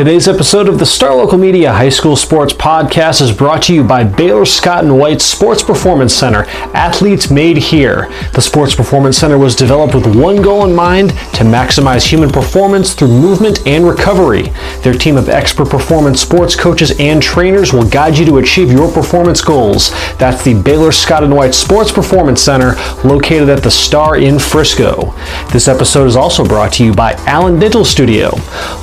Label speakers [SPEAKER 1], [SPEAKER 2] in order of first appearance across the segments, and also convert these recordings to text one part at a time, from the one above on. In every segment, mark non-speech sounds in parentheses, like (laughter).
[SPEAKER 1] Today's episode of the Star Local Media High School Sports Podcast is brought to you by Baylor Scott and White Sports Performance Center, athletes made here. The Sports Performance Center was developed with one goal in mind to maximize human performance through movement and recovery. Their team of expert performance sports coaches and trainers will guide you to achieve your performance goals. That's the Baylor Scott and White Sports Performance Center located at the Star in Frisco. This episode is also brought to you by Allen Dental Studio,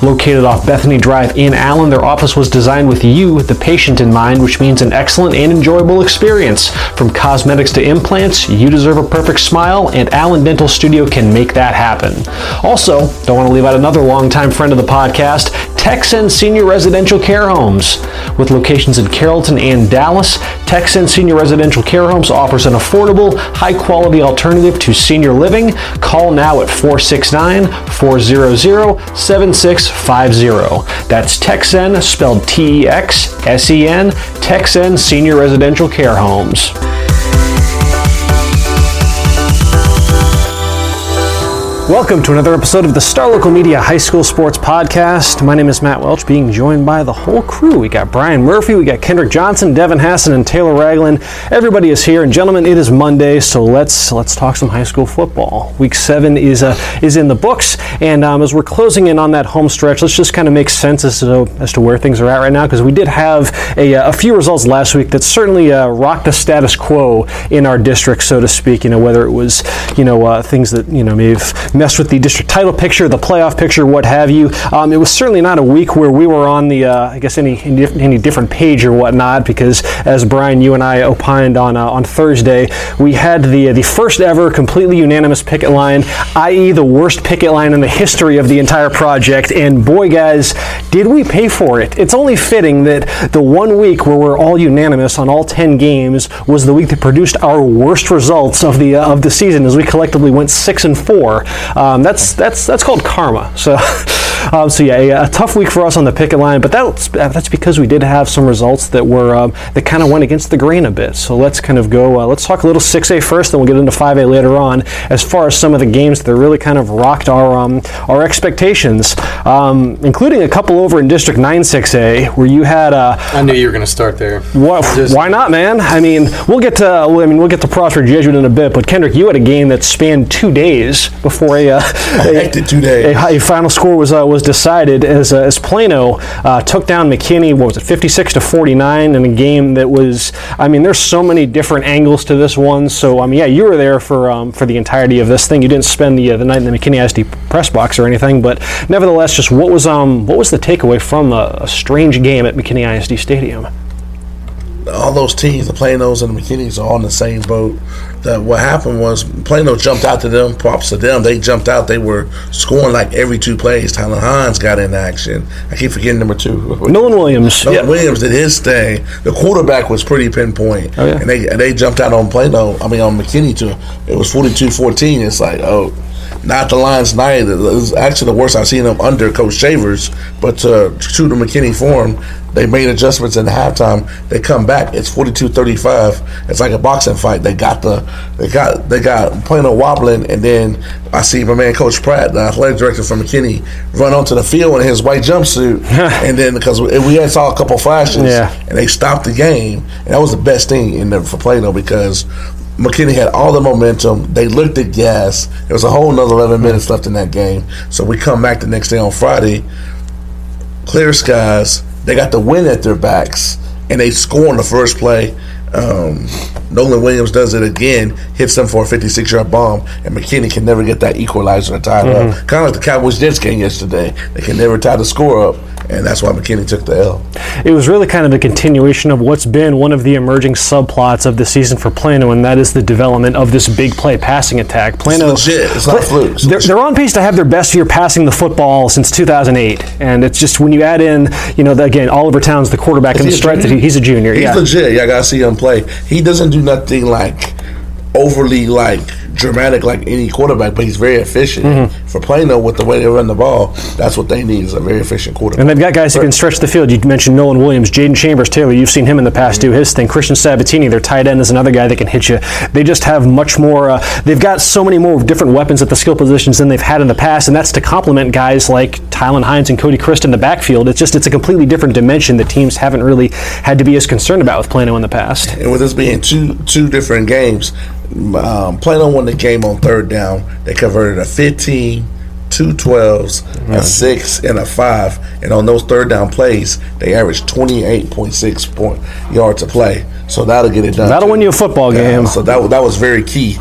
[SPEAKER 1] located off Bethany Drive in Allen. Their office was designed with you, the patient, in mind, which means an excellent and enjoyable experience. From cosmetics to implants, you deserve a perfect smile, and Allen Dental Studio can make that happen. Also, don't want to leave out another longtime friend of the podcast, Texsen Senior Residential Care Homes. With locations in Carrollton and Dallas, Texsen Senior Residential Care Homes offers an affordable, high quality alternative to senior living. Call now at 469 400 7650. That's Texsen, spelled T E X S E N, Texsen Senior Residential Care Homes. Welcome to another episode of the Star Local Media High School Sports Podcast. My name is Matt Welch, being joined by the whole crew. We got Brian Murphy, we got Kendrick Johnson, Devin Hassan, and Taylor Ragland. Everybody is here, and gentlemen, it is Monday, so let's let's talk some high school football. Week seven is uh, is in the books, and um, as we're closing in on that home stretch, let's just kind of make sense as to as to where things are at right now, because we did have a, a few results last week that certainly uh, rocked the status quo in our district, so to speak. You know, whether it was you know uh, things that you know may have messed with the district title picture, the playoff picture, what have you. Um, it was certainly not a week where we were on the, uh, I guess, any any different page or whatnot, because as Brian, you and I opined on uh, on Thursday, we had the the first ever completely unanimous picket line, i.e., the worst picket line in the history of the entire project. And boy, guys, did we pay for it? It's only fitting that the one week where we're all unanimous on all ten games was the week that produced our worst results of the uh, of the season, as we collectively went six and four. Um, that's that's that's called karma. So, (laughs) um, so yeah, a, a, tough week for us on the picket line, but that's that's because we did have some results that were um, that kind of went against the grain a bit. So let's kind of go. Uh, let's talk a little 6A first, then we'll get into 5A later on. As far as some of the games that really kind of rocked our um, our expectations, um, including a couple over in District 9 6A, where you had. Uh,
[SPEAKER 2] I knew you were going to start there.
[SPEAKER 1] What, Just, why not, man? I mean, we'll get to. I mean, we'll get to Prosper Jesuit in a bit, but Kendrick, you had a game that spanned two days before a. Uh,
[SPEAKER 3] a, two days.
[SPEAKER 1] A, a, final score was uh, was decided as uh, as Plano uh, took down McKinney. What was it, 56 to 49, in a game that was. I mean, there's so many different angles to this one. So I mean, yeah, you were there for um, for the entirety of this thing. You didn't spend the uh, the night in the McKinney ISD press box or anything, but nevertheless, just what was um what was the takeaway from a, a strange game at McKinney ISD Stadium?
[SPEAKER 3] all those teams, the Planos and the McKinneys, are all in the same boat. That what happened was Plano jumped out to them. Props to them. They jumped out. They were scoring like every two plays. Tyler Hines got in action. I keep forgetting number two.
[SPEAKER 1] Nolan Williams.
[SPEAKER 3] Nolan yep. Williams did his thing. The quarterback was pretty pinpoint.
[SPEAKER 1] Oh, yeah.
[SPEAKER 3] And they they jumped out on Plano. I mean on McKinney too. It was 42-14. It's like oh not the Lions night. It was actually the worst I've seen them under Coach Shavers. But to, to the McKinney form, they made adjustments in the halftime. They come back. It's 42-35. It's like a boxing fight. They got the they got they got Plano wobbling, and then I see my man Coach Pratt, the athletic director from McKinney, run onto the field in his white jumpsuit, (laughs) and then because we had saw a couple flashes,
[SPEAKER 1] yeah.
[SPEAKER 3] and they stopped the game, and that was the best thing in there for Plano because McKinney had all the momentum. They looked at gas. There was a whole another 11 minutes left in that game. So we come back the next day on Friday, clear skies. They got the win at their backs, and they score on the first play. Um, Nolan Williams does it again, hits them for a 56 yard bomb, and McKinney can never get that equalizer to tie mm-hmm. up. Kind of like the Cowboys Jets game yesterday. They can never tie the score up, and that's why McKinney took the L.
[SPEAKER 1] It was really kind of a continuation of what's been one of the emerging subplots of the season for Plano, and that is the development of this big play passing attack. Plano,
[SPEAKER 3] It's legit. It's not fluke. It's
[SPEAKER 1] They're, they're on pace to have their best year passing the football since 2008, and it's just when you add in, you know, the, again, Oliver Towns, the quarterback,
[SPEAKER 3] Is
[SPEAKER 1] and the strength that he, he's a junior.
[SPEAKER 3] He's
[SPEAKER 1] yeah,
[SPEAKER 3] legit. Y'all gotta see him play. He doesn't do nothing like overly like dramatic like any quarterback, but he's very efficient.
[SPEAKER 1] Mm-hmm.
[SPEAKER 3] For Plano, with the way they run the ball, that's what they need is a very efficient quarterback.
[SPEAKER 1] And they've got guys who can stretch the field. You mentioned Nolan Williams, Jaden Chambers, Taylor. You've seen him in the past do his thing. Christian Sabatini, their tight end, is another guy that can hit you. They just have much more. Uh, they've got so many more different weapons at the skill positions than they've had in the past, and that's to complement guys like Tylen Hines and Cody Christ in the backfield. It's just it's a completely different dimension that teams haven't really had to be as concerned about with Plano in the past.
[SPEAKER 3] And with this being two two different games, um, Plano won the game on third down. They converted a 15, two 12s, a six, and a five. And on those third down plays, they averaged 28.6 point yards a play. So that'll get it done.
[SPEAKER 1] That'll
[SPEAKER 3] too.
[SPEAKER 1] win you a football
[SPEAKER 3] Yeah,
[SPEAKER 1] game.
[SPEAKER 3] so that, that was very key.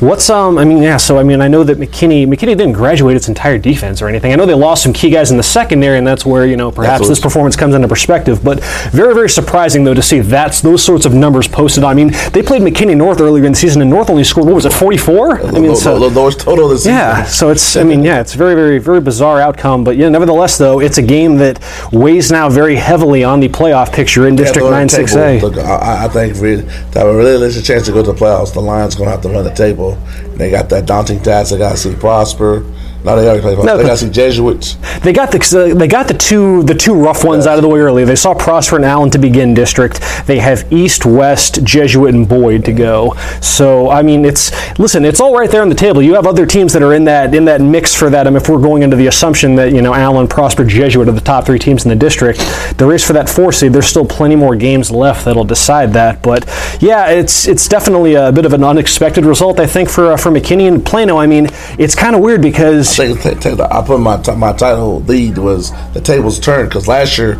[SPEAKER 1] What's um? I mean, yeah. So I mean, I know that McKinney McKinney didn't graduate its entire defense or anything. I know they lost some key guys in the secondary, and that's where you know perhaps
[SPEAKER 3] what-
[SPEAKER 1] this performance comes into perspective. But very very surprising though to see that's those sorts of numbers posted. I mean, they played McKinney North earlier in the season, and North only scored what was it, 44? I mean, so.
[SPEAKER 3] low- lowest total this season.
[SPEAKER 1] Yeah, so it's, I mean, yeah, it's very, very, very bizarre outcome. But yeah, nevertheless, though, it's a game that weighs now very heavily on the playoff picture in District 9
[SPEAKER 3] the
[SPEAKER 1] 6A.
[SPEAKER 3] table, look, I, I think really, have a chance to go to the playoffs, the Lions going to have to run the table. They got that daunting task. They got to see Prosper. No, they already played.
[SPEAKER 1] No,
[SPEAKER 3] they got see Jesuits.
[SPEAKER 1] They got the they got the two the two rough ones out of the way early. They saw Prosper and Allen to begin district. They have East, West, Jesuit, and Boyd to go. So I mean, it's listen, it's all right there on the table. You have other teams that are in that in that mix for that. I mean, if we're going into the assumption that you know Allen, Prosper, Jesuit are the top three teams in the district, the race for that four seed. There's still plenty more games left that'll decide that. But yeah, it's it's definitely a bit of an unexpected result. I think for uh, for McKinney and Plano. I mean, it's kind of weird because.
[SPEAKER 3] I put my my title lead was the tables turned because last year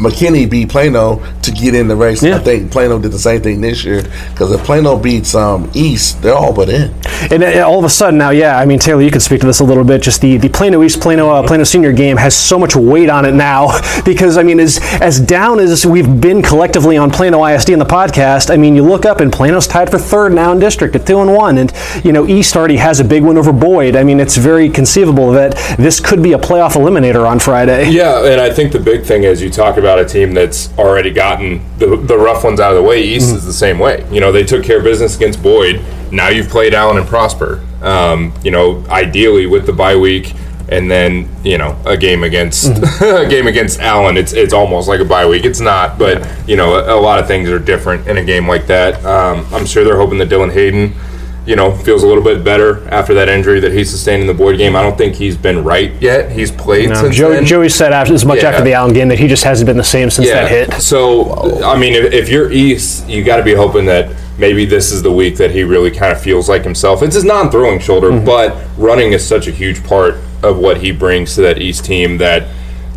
[SPEAKER 3] McKinney beat Plano to get in the race.
[SPEAKER 1] Yeah.
[SPEAKER 3] I think Plano did the same thing this year because if Plano beats um, East, they're all but in.
[SPEAKER 1] And uh, all of a sudden now, yeah, I mean, Taylor, you can speak to this a little bit. Just the, the Plano East, Plano, uh, Plano Senior game has so much weight on it now (laughs) because, I mean, as, as down as we've been collectively on Plano ISD in the podcast, I mean, you look up and Plano's tied for third now in district at 2 and 1. And, you know, East already has a big win over Boyd. I mean, it's very conceivable that this could be a playoff eliminator on Friday.
[SPEAKER 2] Yeah, and I think the big thing is you talk about a team that's already gotten the, the rough ones out of the way. East is the same way. You know, they took care of business against Boyd. Now you've played Allen and Prosper. Um, you know, ideally with the bye week and then you know a game against (laughs) a game against Allen. It's it's almost like a bye week. It's not, but you know a, a lot of things are different in a game like that. Um, I'm sure they're hoping that Dylan Hayden you know, feels a little bit better after that injury that he sustained in the Boyd game. I don't think he's been right yet. He's played
[SPEAKER 1] No,
[SPEAKER 2] since
[SPEAKER 1] Joey,
[SPEAKER 2] then.
[SPEAKER 1] Joey said after, as much
[SPEAKER 2] Yeah.
[SPEAKER 1] after the Allen game that he just hasn't been the same since that hit.
[SPEAKER 2] So, I mean, if, if you're East, you got to be hoping that maybe this is the week that he really kind of feels like himself. It's his non-throwing shoulder,
[SPEAKER 1] Mm-hmm.
[SPEAKER 2] but running is such a huge part of what he brings to that East team that.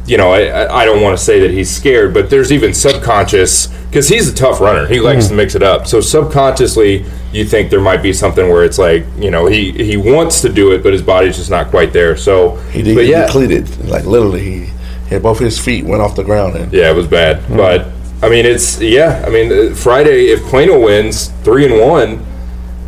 [SPEAKER 2] You know, I, I- I don't want to say that he's scared, but there's even subconscious because he's a tough runner. He likes
[SPEAKER 1] Mm-hmm.
[SPEAKER 2] to mix it up. So subconsciously, you think there might be something where it's like, you know, he he wants to do it, but his body's just not quite there. So,
[SPEAKER 3] He did
[SPEAKER 2] but
[SPEAKER 3] get
[SPEAKER 2] yeah,
[SPEAKER 3] depleted. Like literally, he had both his feet went off the ground. And
[SPEAKER 2] Yeah, it was bad.
[SPEAKER 1] Mm-hmm.
[SPEAKER 2] But I mean, it's yeah. I mean, uh, Friday if Plano wins three and one,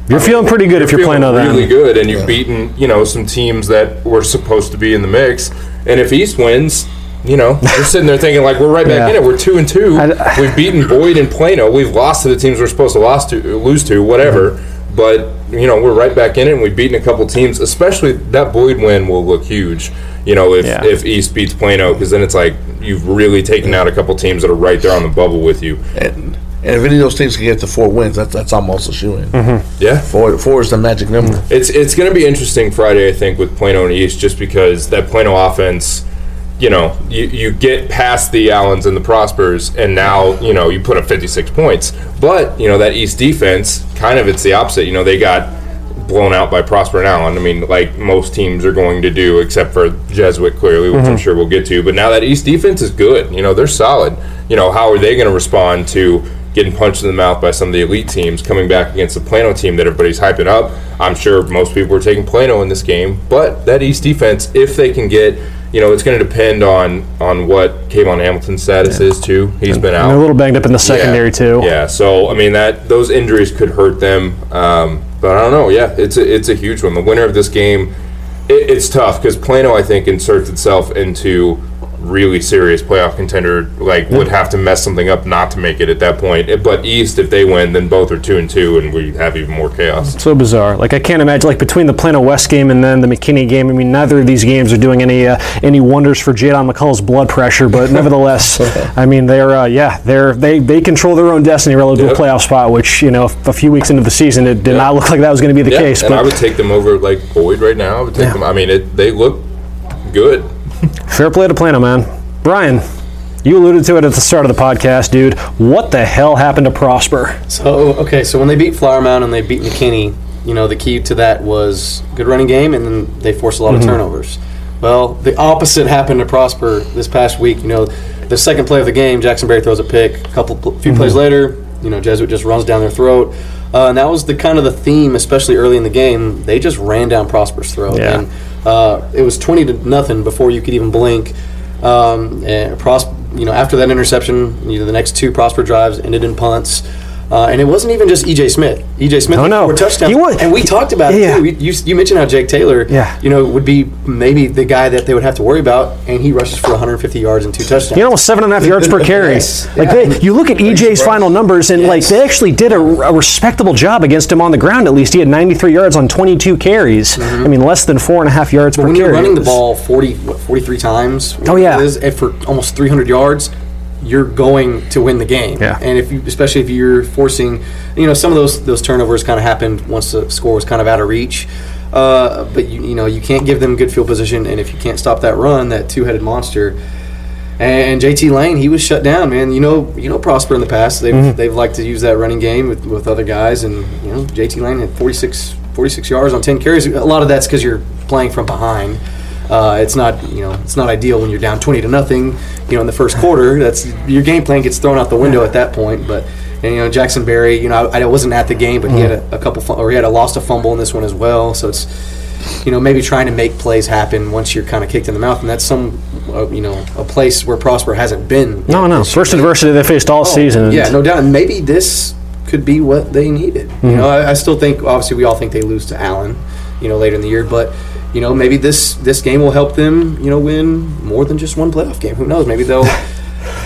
[SPEAKER 1] You're feeling pretty good if you're playing on
[SPEAKER 2] really
[SPEAKER 1] them.
[SPEAKER 2] good, and you've beaten you know some teams that were supposed to be in the mix. And if East wins, you know you're sitting there thinking like we're right back
[SPEAKER 1] Yeah.
[SPEAKER 2] in it. We're two and two.
[SPEAKER 1] I-
[SPEAKER 2] We've beaten Boyd and Plano. We've lost to the teams we're supposed to lost to lose to, whatever.
[SPEAKER 1] Mm-hmm.
[SPEAKER 2] But you know we're right back in it, and we've beaten a couple teams. Especially that Boyd win will look huge. You know if
[SPEAKER 1] Yeah.
[SPEAKER 2] if East beats Plano, because then it's like you've really taken out a couple teams that are right there on the bubble with you.
[SPEAKER 3] and, and if any of those teams can get to four wins, that's that's almost a shoe in.
[SPEAKER 1] Mm-hmm.
[SPEAKER 2] Yeah.
[SPEAKER 3] Four four is the magic number.
[SPEAKER 2] It's it's going to be interesting Friday, I think, with Plano and East, just because that Plano offense, you know, you, you get past the Allens and the Prospers, and now you know you put up 56 points. But you know that East defense, kind of, it's the opposite. You know, they got blown out by Prosper and Allen. I mean, like most teams are going to do, except for Jesuit, clearly, which I'm mm-hmm. sure we'll get to. But now that East defense is good. You know, they're solid. You know, how are they going to respond to? Getting punched in the mouth by some of the elite teams coming back against the Plano team that everybody's hyping up. I'm sure most people are taking Plano in this game, but that East defense, if they can get, you know, it's going to depend on on what Kayvon Hamilton's status is too. He's been out.
[SPEAKER 1] They're a little banged up in the secondary
[SPEAKER 2] yeah.
[SPEAKER 1] too.
[SPEAKER 2] Yeah, so I mean that those injuries could hurt them, um, but I don't know. Yeah, it's a, it's a huge one. The winner of this game, it, it's tough because Plano I think inserts itself into really serious playoff contender. Like would have to mess something up not to make it at that point. But East, if they win, then both are two and two, and we have even more chaos.
[SPEAKER 1] So bizarre. Like I can't imagine. Like between the Plano West game and then the McKinney game. I mean, neither of these games are doing any uh, any wonders for Jadon McCullough's blood pressure. But (laughs) nevertheless, I mean, they're uh, yeah, they're they they control their own destiny relative
[SPEAKER 2] Yep.
[SPEAKER 1] to a playoff spot. Which you know, a few weeks into the season, it did
[SPEAKER 2] Yeah.
[SPEAKER 1] not look like that was going to be the
[SPEAKER 2] Yeah,
[SPEAKER 1] case.
[SPEAKER 2] and I would take them over like Boyd right now. I would take
[SPEAKER 1] Yeah.
[SPEAKER 2] them. I mean, it they look good.
[SPEAKER 1] Fair play to Plano, man. Brian. You alluded to it at the start of the podcast, dude. What the hell happened to Prosper?
[SPEAKER 4] So okay, so when they beat Flower Mound and they beat McKinney, you know the key to that was good running game, and then they forced a lot of turnovers. Well, the opposite (laughs) happened to Prosper this past week. You know, the second play of the game, Jackson Berry throws a pick. A couple, pl- few plays later, you know, Jesuit just runs down their throat, uh, and that was the kind of the theme, especially early in the game. They just ran down Prosper's throat,
[SPEAKER 1] Yeah.
[SPEAKER 4] and uh, it was twenty to nothing before you could even blink. Um, and Pros- you know, after that interception, you know, the next two Prosper drives ended in punts. Uh, and it wasn't even just EJ Smith. EJ Smith
[SPEAKER 1] Oh, no.
[SPEAKER 4] were touchdowns.
[SPEAKER 1] He was-
[SPEAKER 4] and we talked about
[SPEAKER 1] yeah.
[SPEAKER 4] it too. We, you, you mentioned how Jake Taylor,
[SPEAKER 1] Yeah.
[SPEAKER 4] you know, would be maybe the guy that they would have to worry about, and he rushes for 150 yards and two touchdowns.
[SPEAKER 1] You know, almost seven and a half yards per (laughs) carry.
[SPEAKER 4] Yes,
[SPEAKER 1] Like
[SPEAKER 4] yeah.
[SPEAKER 1] they, you look at EJ's final numbers, and like they actually did a, a respectable job against him on the ground. At least he had 93 yards on 22 carries. I mean, less than four and a half yards per
[SPEAKER 4] Mm-hmm. when
[SPEAKER 1] carry.
[SPEAKER 4] you're running the ball 40, what, 43 times,
[SPEAKER 1] Oh, yeah.
[SPEAKER 4] it is, for almost 300 yards, you're going to win the game.
[SPEAKER 1] Yeah.
[SPEAKER 4] And if you, especially if you're forcing, you know, some of those those turnovers kind of happened once the score was kind of out of reach. Uh, but you, you know, you can't give them good field position, and if you can't stop that run, that two-headed monster. And JT Lane, he was shut down, man. You know, you know Prosper in the past. They've
[SPEAKER 1] Mm-hmm.
[SPEAKER 4] they've liked to use that running game with, with other guys, and you know, JT Lane had 46, 46 yards on ten carries. A lot of that's because you're playing from behind. Uh, it's not you know it's not ideal when you're down twenty to nothing. You know, in the first quarter, that's your game plan gets thrown out the window at that point. But and you know Jackson Berry, you know I, I wasn't at the game, but he had a, a couple or he had a lost a fumble in this one as well. So it's you know, maybe trying to make plays happen once you're kind of kicked in the mouth, and that's some, uh, you know, a place where Prosper hasn't been.
[SPEAKER 1] no, no, first adversity they faced all
[SPEAKER 4] Oh,
[SPEAKER 1] season.
[SPEAKER 4] Yeah, no doubt. And maybe this could be what they needed.
[SPEAKER 1] Mm-hmm.
[SPEAKER 4] You know, I, I still think obviously we all think they lose to Allen, you know, later in the year, but you know, maybe this this game will help them, you know, win more than just one playoff game. Who knows? Maybe they'll.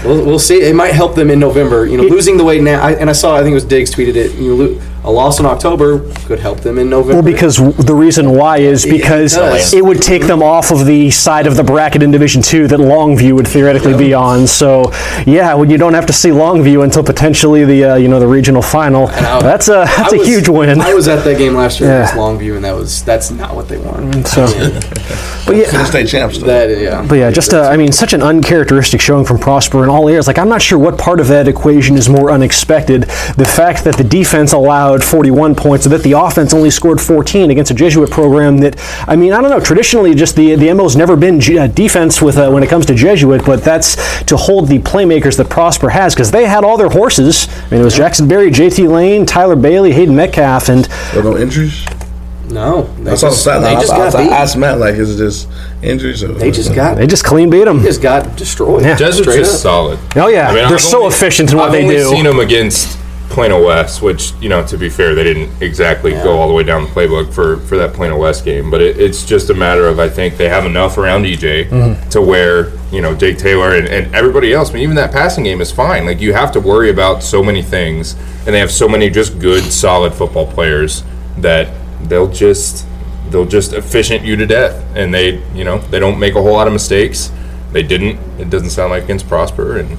[SPEAKER 4] We'll, we'll see. It might help them in November. You know, losing the way now, I, and I saw. I think it was Diggs tweeted it. You know, a loss in October could help them in November.
[SPEAKER 1] Well, because the reason why is
[SPEAKER 4] It- it
[SPEAKER 1] because
[SPEAKER 4] does.
[SPEAKER 1] it would take them off of the side of the bracket in Division Two that Longview would theoretically be on. So, yeah, when you don't have to see Longview until potentially the uh, you know the regional final,
[SPEAKER 4] I-
[SPEAKER 1] that's a that's
[SPEAKER 4] I
[SPEAKER 1] a
[SPEAKER 4] was-
[SPEAKER 1] huge win.
[SPEAKER 4] I was at that game last year
[SPEAKER 1] Yeah.
[SPEAKER 4] against Longview, and that was that's not what they want.
[SPEAKER 1] So, (laughs) but yeah,
[SPEAKER 3] Penn State champs. Though.
[SPEAKER 4] That yeah.
[SPEAKER 1] But yeah, just uh, I mean, such an uncharacteristic showing from Prosper in all areas. Like I'm not sure what part of that equation is more unexpected: the fact that the defense allowed 41 points, or that the offense only scored 14 against a Jesuit program that I mean, I don't know. Traditionally, just the the MO's never been J- uh, defense with uh, when it comes to Jesuit, but that's to hold the playmakers that Prosper has because they had all their horses. I mean, it was Jackson Berry, J.T. Lane, Tyler Bailey, Hayden Metcalf, and
[SPEAKER 3] There no injuries.
[SPEAKER 4] No, they
[SPEAKER 3] I saw the stat.
[SPEAKER 4] they
[SPEAKER 3] I,
[SPEAKER 4] just
[SPEAKER 3] I,
[SPEAKER 4] got
[SPEAKER 3] I,
[SPEAKER 4] beat.
[SPEAKER 3] asked Matt like, is it just injuries? Or
[SPEAKER 4] They just got
[SPEAKER 1] they just clean beat them.
[SPEAKER 4] just got destroyed.
[SPEAKER 1] Yeah.
[SPEAKER 2] Jesuit's just
[SPEAKER 4] up.
[SPEAKER 2] solid.
[SPEAKER 1] Oh yeah,
[SPEAKER 2] I mean,
[SPEAKER 1] they're
[SPEAKER 2] I've
[SPEAKER 1] so
[SPEAKER 2] only-
[SPEAKER 1] efficient in what they do.
[SPEAKER 2] I've
[SPEAKER 1] they
[SPEAKER 2] only
[SPEAKER 1] do.
[SPEAKER 2] seen them against Plano West, which you know, to be fair, they didn't exactly go all the way down the playbook for for that Plano West game. But it, it's just a matter of I think they have enough around EJ
[SPEAKER 1] Mm-hmm.
[SPEAKER 2] to where you know Jake Taylor and, and everybody else. I mean, even that passing game is fine. Like you have to worry about so many things, and they have so many just good, solid football players that they'll just they'll just efficient you to death, and they you know they don't make a whole lot of mistakes. They didn't. It doesn't sound like against Prosper, and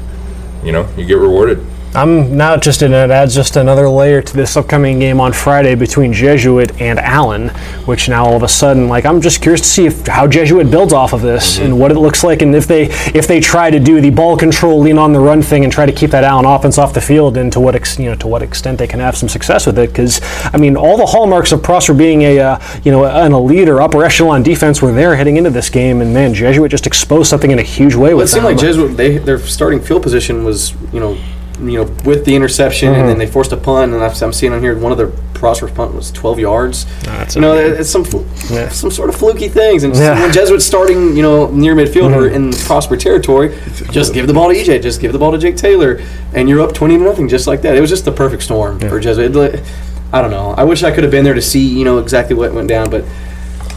[SPEAKER 2] you know you get rewarded.
[SPEAKER 1] I'm now just in it adds just another layer to this upcoming game on Friday between Jesuit and Allen, which now all of a sudden, like I'm just curious to see if how Jesuit builds off of this and what it looks like, and if they if they try to do the ball control, lean on the run thing, and try to keep that Allen offense off the field, and to what ex, you know to what extent they can have some success with it. Because I mean, all the hallmarks of Prosper being a uh, you know an elite or upper echelon defense were there heading into this game, and man, Jesuit just exposed something in a huge way with
[SPEAKER 4] it seemed
[SPEAKER 1] them.
[SPEAKER 4] like Jesuit they their starting field position was you know you know with the interception and then they forced a punt and I've- I'm seeing on here one of their prosperous punt was 12 yards.
[SPEAKER 1] That's
[SPEAKER 4] you know, it's some
[SPEAKER 1] Yeah.
[SPEAKER 4] some sort of fluky things. And
[SPEAKER 1] Yeah.
[SPEAKER 4] when Jesuits starting, you know, near midfield or
[SPEAKER 1] Mhm.
[SPEAKER 4] in Prosper territory, just give the ball to EJ, just give the ball to Jake Taylor, and you're up 20 to nothing, just like that. It was just the perfect storm for Jesuit. It, I don't know. I wish I could have been there to see, you know, exactly what went down, but.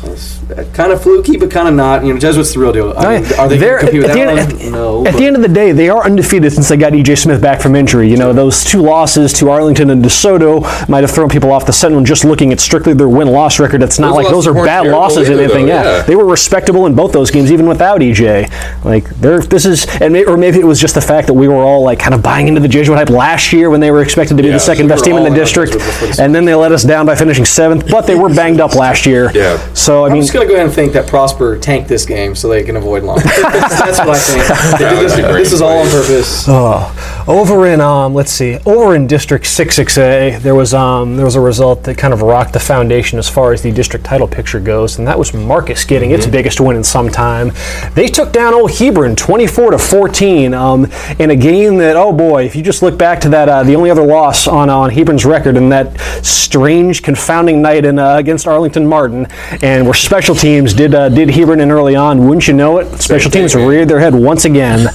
[SPEAKER 4] It's kind of fluky, but kind of not. You know, Jesuits the real deal. I oh, mean, are they going to compete with
[SPEAKER 1] at the
[SPEAKER 4] that
[SPEAKER 1] end-
[SPEAKER 4] no.
[SPEAKER 1] At
[SPEAKER 4] but-
[SPEAKER 1] the end of the day, they are undefeated since they got EJ Smith back from injury. You know, those two losses to Arlington and DeSoto might have thrown people off the scent when just looking at strictly their win-loss record. It's not
[SPEAKER 2] Those
[SPEAKER 1] like those are bad losses or anything.
[SPEAKER 2] though,
[SPEAKER 1] yeah.
[SPEAKER 2] yeah.
[SPEAKER 1] they were respectable in both those games, even without EJ. Like, they're this is, and may, or maybe it was just the fact that we were all like kind of buying into the Jesuit hype last year when they were expected to be
[SPEAKER 2] Yeah,
[SPEAKER 1] the second best team in the district,
[SPEAKER 4] Jesuit before the
[SPEAKER 1] and then they let us down by finishing seventh. But they were banged up last year.
[SPEAKER 2] Yeah.
[SPEAKER 1] So I mean,
[SPEAKER 4] to go ahead and think that Prosper tanked this game so they can avoid long. (laughs) That's what I think. They did this,
[SPEAKER 2] That would be
[SPEAKER 4] this is all on purpose.
[SPEAKER 1] Oh, over in um, let's see, over in District Six Six A, there was um, there was a result that kind of rocked the foundation as far as the district title picture goes, and that was Marcus getting its biggest win in some time. They took down Old Hebron, twenty four to fourteen, um, in a game that oh boy, if you just look back to that, uh, the only other loss on on Hebron's record in that strange, confounding night in uh, against Arlington Martin, and where special teams did uh, did Hebron in early on. Wouldn't you know it? Special teams reared their head once again.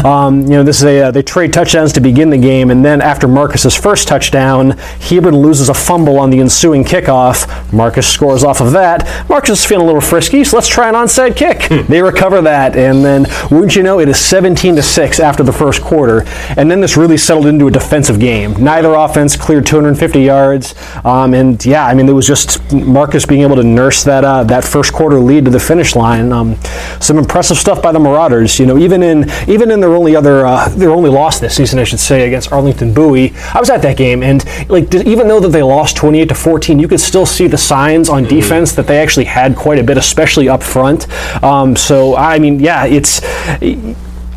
[SPEAKER 1] (laughs) um, you know, this is a uh, they trade touchdowns to begin the game, and then after Marcus's first touchdown, Hebron loses a fumble on the ensuing kickoff. Marcus scores off of that. Marcus is feeling a little frisky, so let's try an onside kick. they recover that, and then wouldn't you know, it is 17 to six after the first quarter, and then this really settled into a defensive game. Neither offense cleared 250 yards, um, and yeah, I mean, it was just Marcus being able to nurse that uh, that first quarter lead to the finish line. Um, some impressive stuff by the Marauders. You know, even in even in their only other uh, their only loss this season, I should say, against Arlington Bowie. I was at that game, and like even though that they lost 28 to 14, you could still see the signs on defense that they actually had quite a bit, especially up front. Um, so I mean, yeah, it's.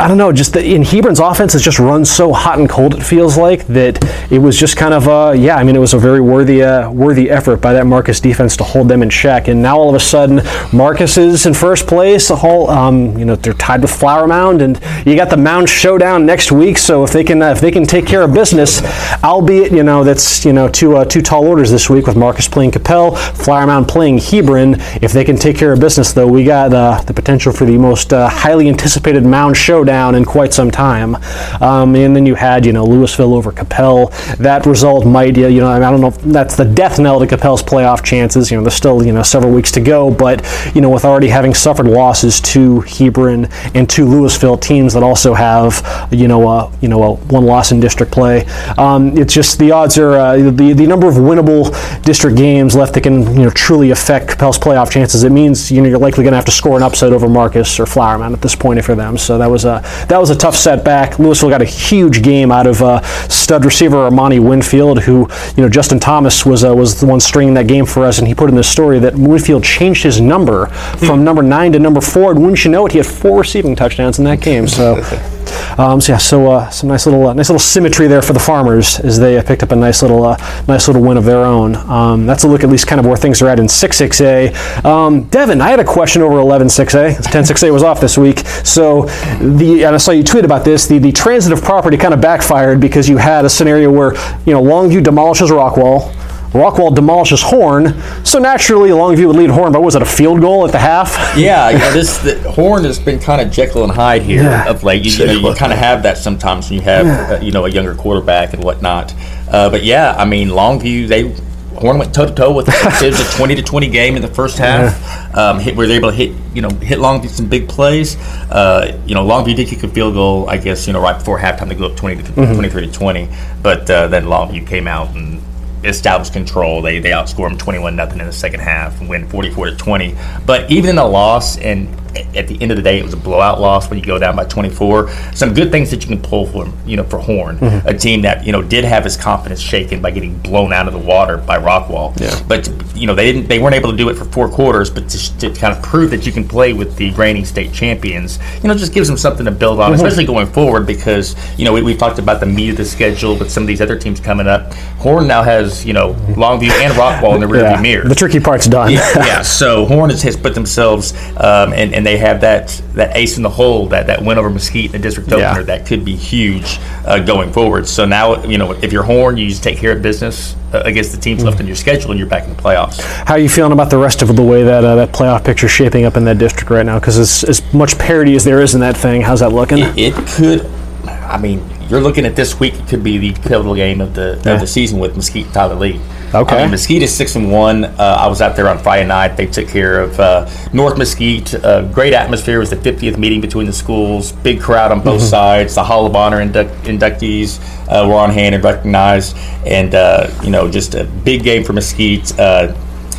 [SPEAKER 1] I don't know, just the, in Hebron's offense has just run so hot and cold. It feels like that it was just kind of uh, yeah. I mean, it was a very worthy uh, worthy effort by that Marcus defense to hold them in check. And now all of a sudden, Marcus is in first place. The whole um, you know they're tied with Flower Mound, and you got the Mound Showdown next week. So if they can uh, if they can take care of business, albeit you know that's you know two uh, two tall orders this week with Marcus playing Coppell, Flower Mound playing Hebron. If they can take care of business, though, we got uh, the potential for the most uh, highly anticipated Mound Showdown in quite some time. Um, and then you had, you know, Lewisville over Coppell. That result might, you know, I don't know if that's the death knell to Coppell's playoff chances. You know, there's still, you know, several weeks to go, but, you know, with already having suffered losses to Hebron and to Lewisville, teams that also have, you know, uh, you know, a one loss in district play, um, it's just the odds are, uh, the, the number of winnable district games left that can, you know, truly affect Coppell's playoff chances. It means, you know, you're likely going to have to score an upset over Marcus or Flower Mound at this point for them. So that was a, that was a tough setback. Lewisville got a huge game out of uh, stud receiver Armani Winfield, who you know Justin Thomas was uh, was the one stringing that game for us, and he put in the story that Winfield changed his number from number nine to number four. And wouldn't you know it, he had four receiving touchdowns in that game. So. (laughs) Um, so yeah, so uh, some nice little uh, nice little symmetry there for the farmers as they uh, picked up a nice little uh, nice little win of their own. Um, that's a look at least kind of where things are at in 6-6A. Um, Devin, I had a question over 11-6A. 10-6A was off this week, so the and I saw you tweet about this. The the transitive property kind of backfired because you had a scenario where you know Longview demolishes Rockwall. Rockwall demolishes Horn, so naturally Longview would lead Horn, but was it a field goal at the half? (laughs)
[SPEAKER 5] Yeah, you know, this the, Horn has been kind of Jekyll and Hyde here
[SPEAKER 1] Yeah.
[SPEAKER 5] of late. You, you know, you kind of have that sometimes when you have uh, you know a younger quarterback and whatnot. Uh, but yeah, I mean Longview they. Horn went toe to toe with it. It was a twenty to twenty game in the first (laughs) half. Um, hit, were they able to hit you know hit Longview some big plays? Uh, you know Longview did kick a field goal, I guess you know right before halftime to go up 20 to 23 to twenty. But uh, then Longview came out and established control. They they outscored them twenty one nothing in the second half win forty four to twenty. But even in a loss, and at the end of the day, it was a blowout loss when you go down by twenty four. Some good things that you can pull for you know for Horn, a team that you know did have his confidence shaken by getting blown out of the water by Rockwall.
[SPEAKER 1] Yeah.
[SPEAKER 5] But you know they didn't they weren't able to do it for four quarters, but to, to kind of prove that you can play with the reigning state champions, you know, just gives them something to build on, especially going forward because you know we, we've talked about the meat of the schedule with some of these other teams coming up. Horn now has you know Longview and Rockwall in the rearview mirror.
[SPEAKER 1] The tricky part's done.
[SPEAKER 5] yeah, yeah, so Horn has, has put themselves um, in, and they have that that ace in the hole that that win over Mesquite in the district
[SPEAKER 1] Yeah.
[SPEAKER 5] opener that could be huge uh, going forward. So now you know if you're Horn, you just take care of business uh, against the teams left in your schedule, and you're back in the playoffs.
[SPEAKER 1] How are you feeling about the rest of the way that uh, that playoff picture is shaping up in that district right now? Because as, as much parity as there is in that thing, how's that looking?
[SPEAKER 5] It, it could. I mean, you're looking at this week. It could be the pivotal game of the
[SPEAKER 1] Yeah.
[SPEAKER 5] of the season with Mesquite and Tyler Lee.
[SPEAKER 1] Okay.
[SPEAKER 5] I mean, Mesquite is six and one. Uh, I was out there on Friday night. They took care of uh, North Mesquite. Uh, great atmosphere. It was the 50th meeting between the schools. Big crowd on both sides. The Hall of Honor induct- inductees uh, were on hand and recognized. And uh, you know, just a big game for Mesquite.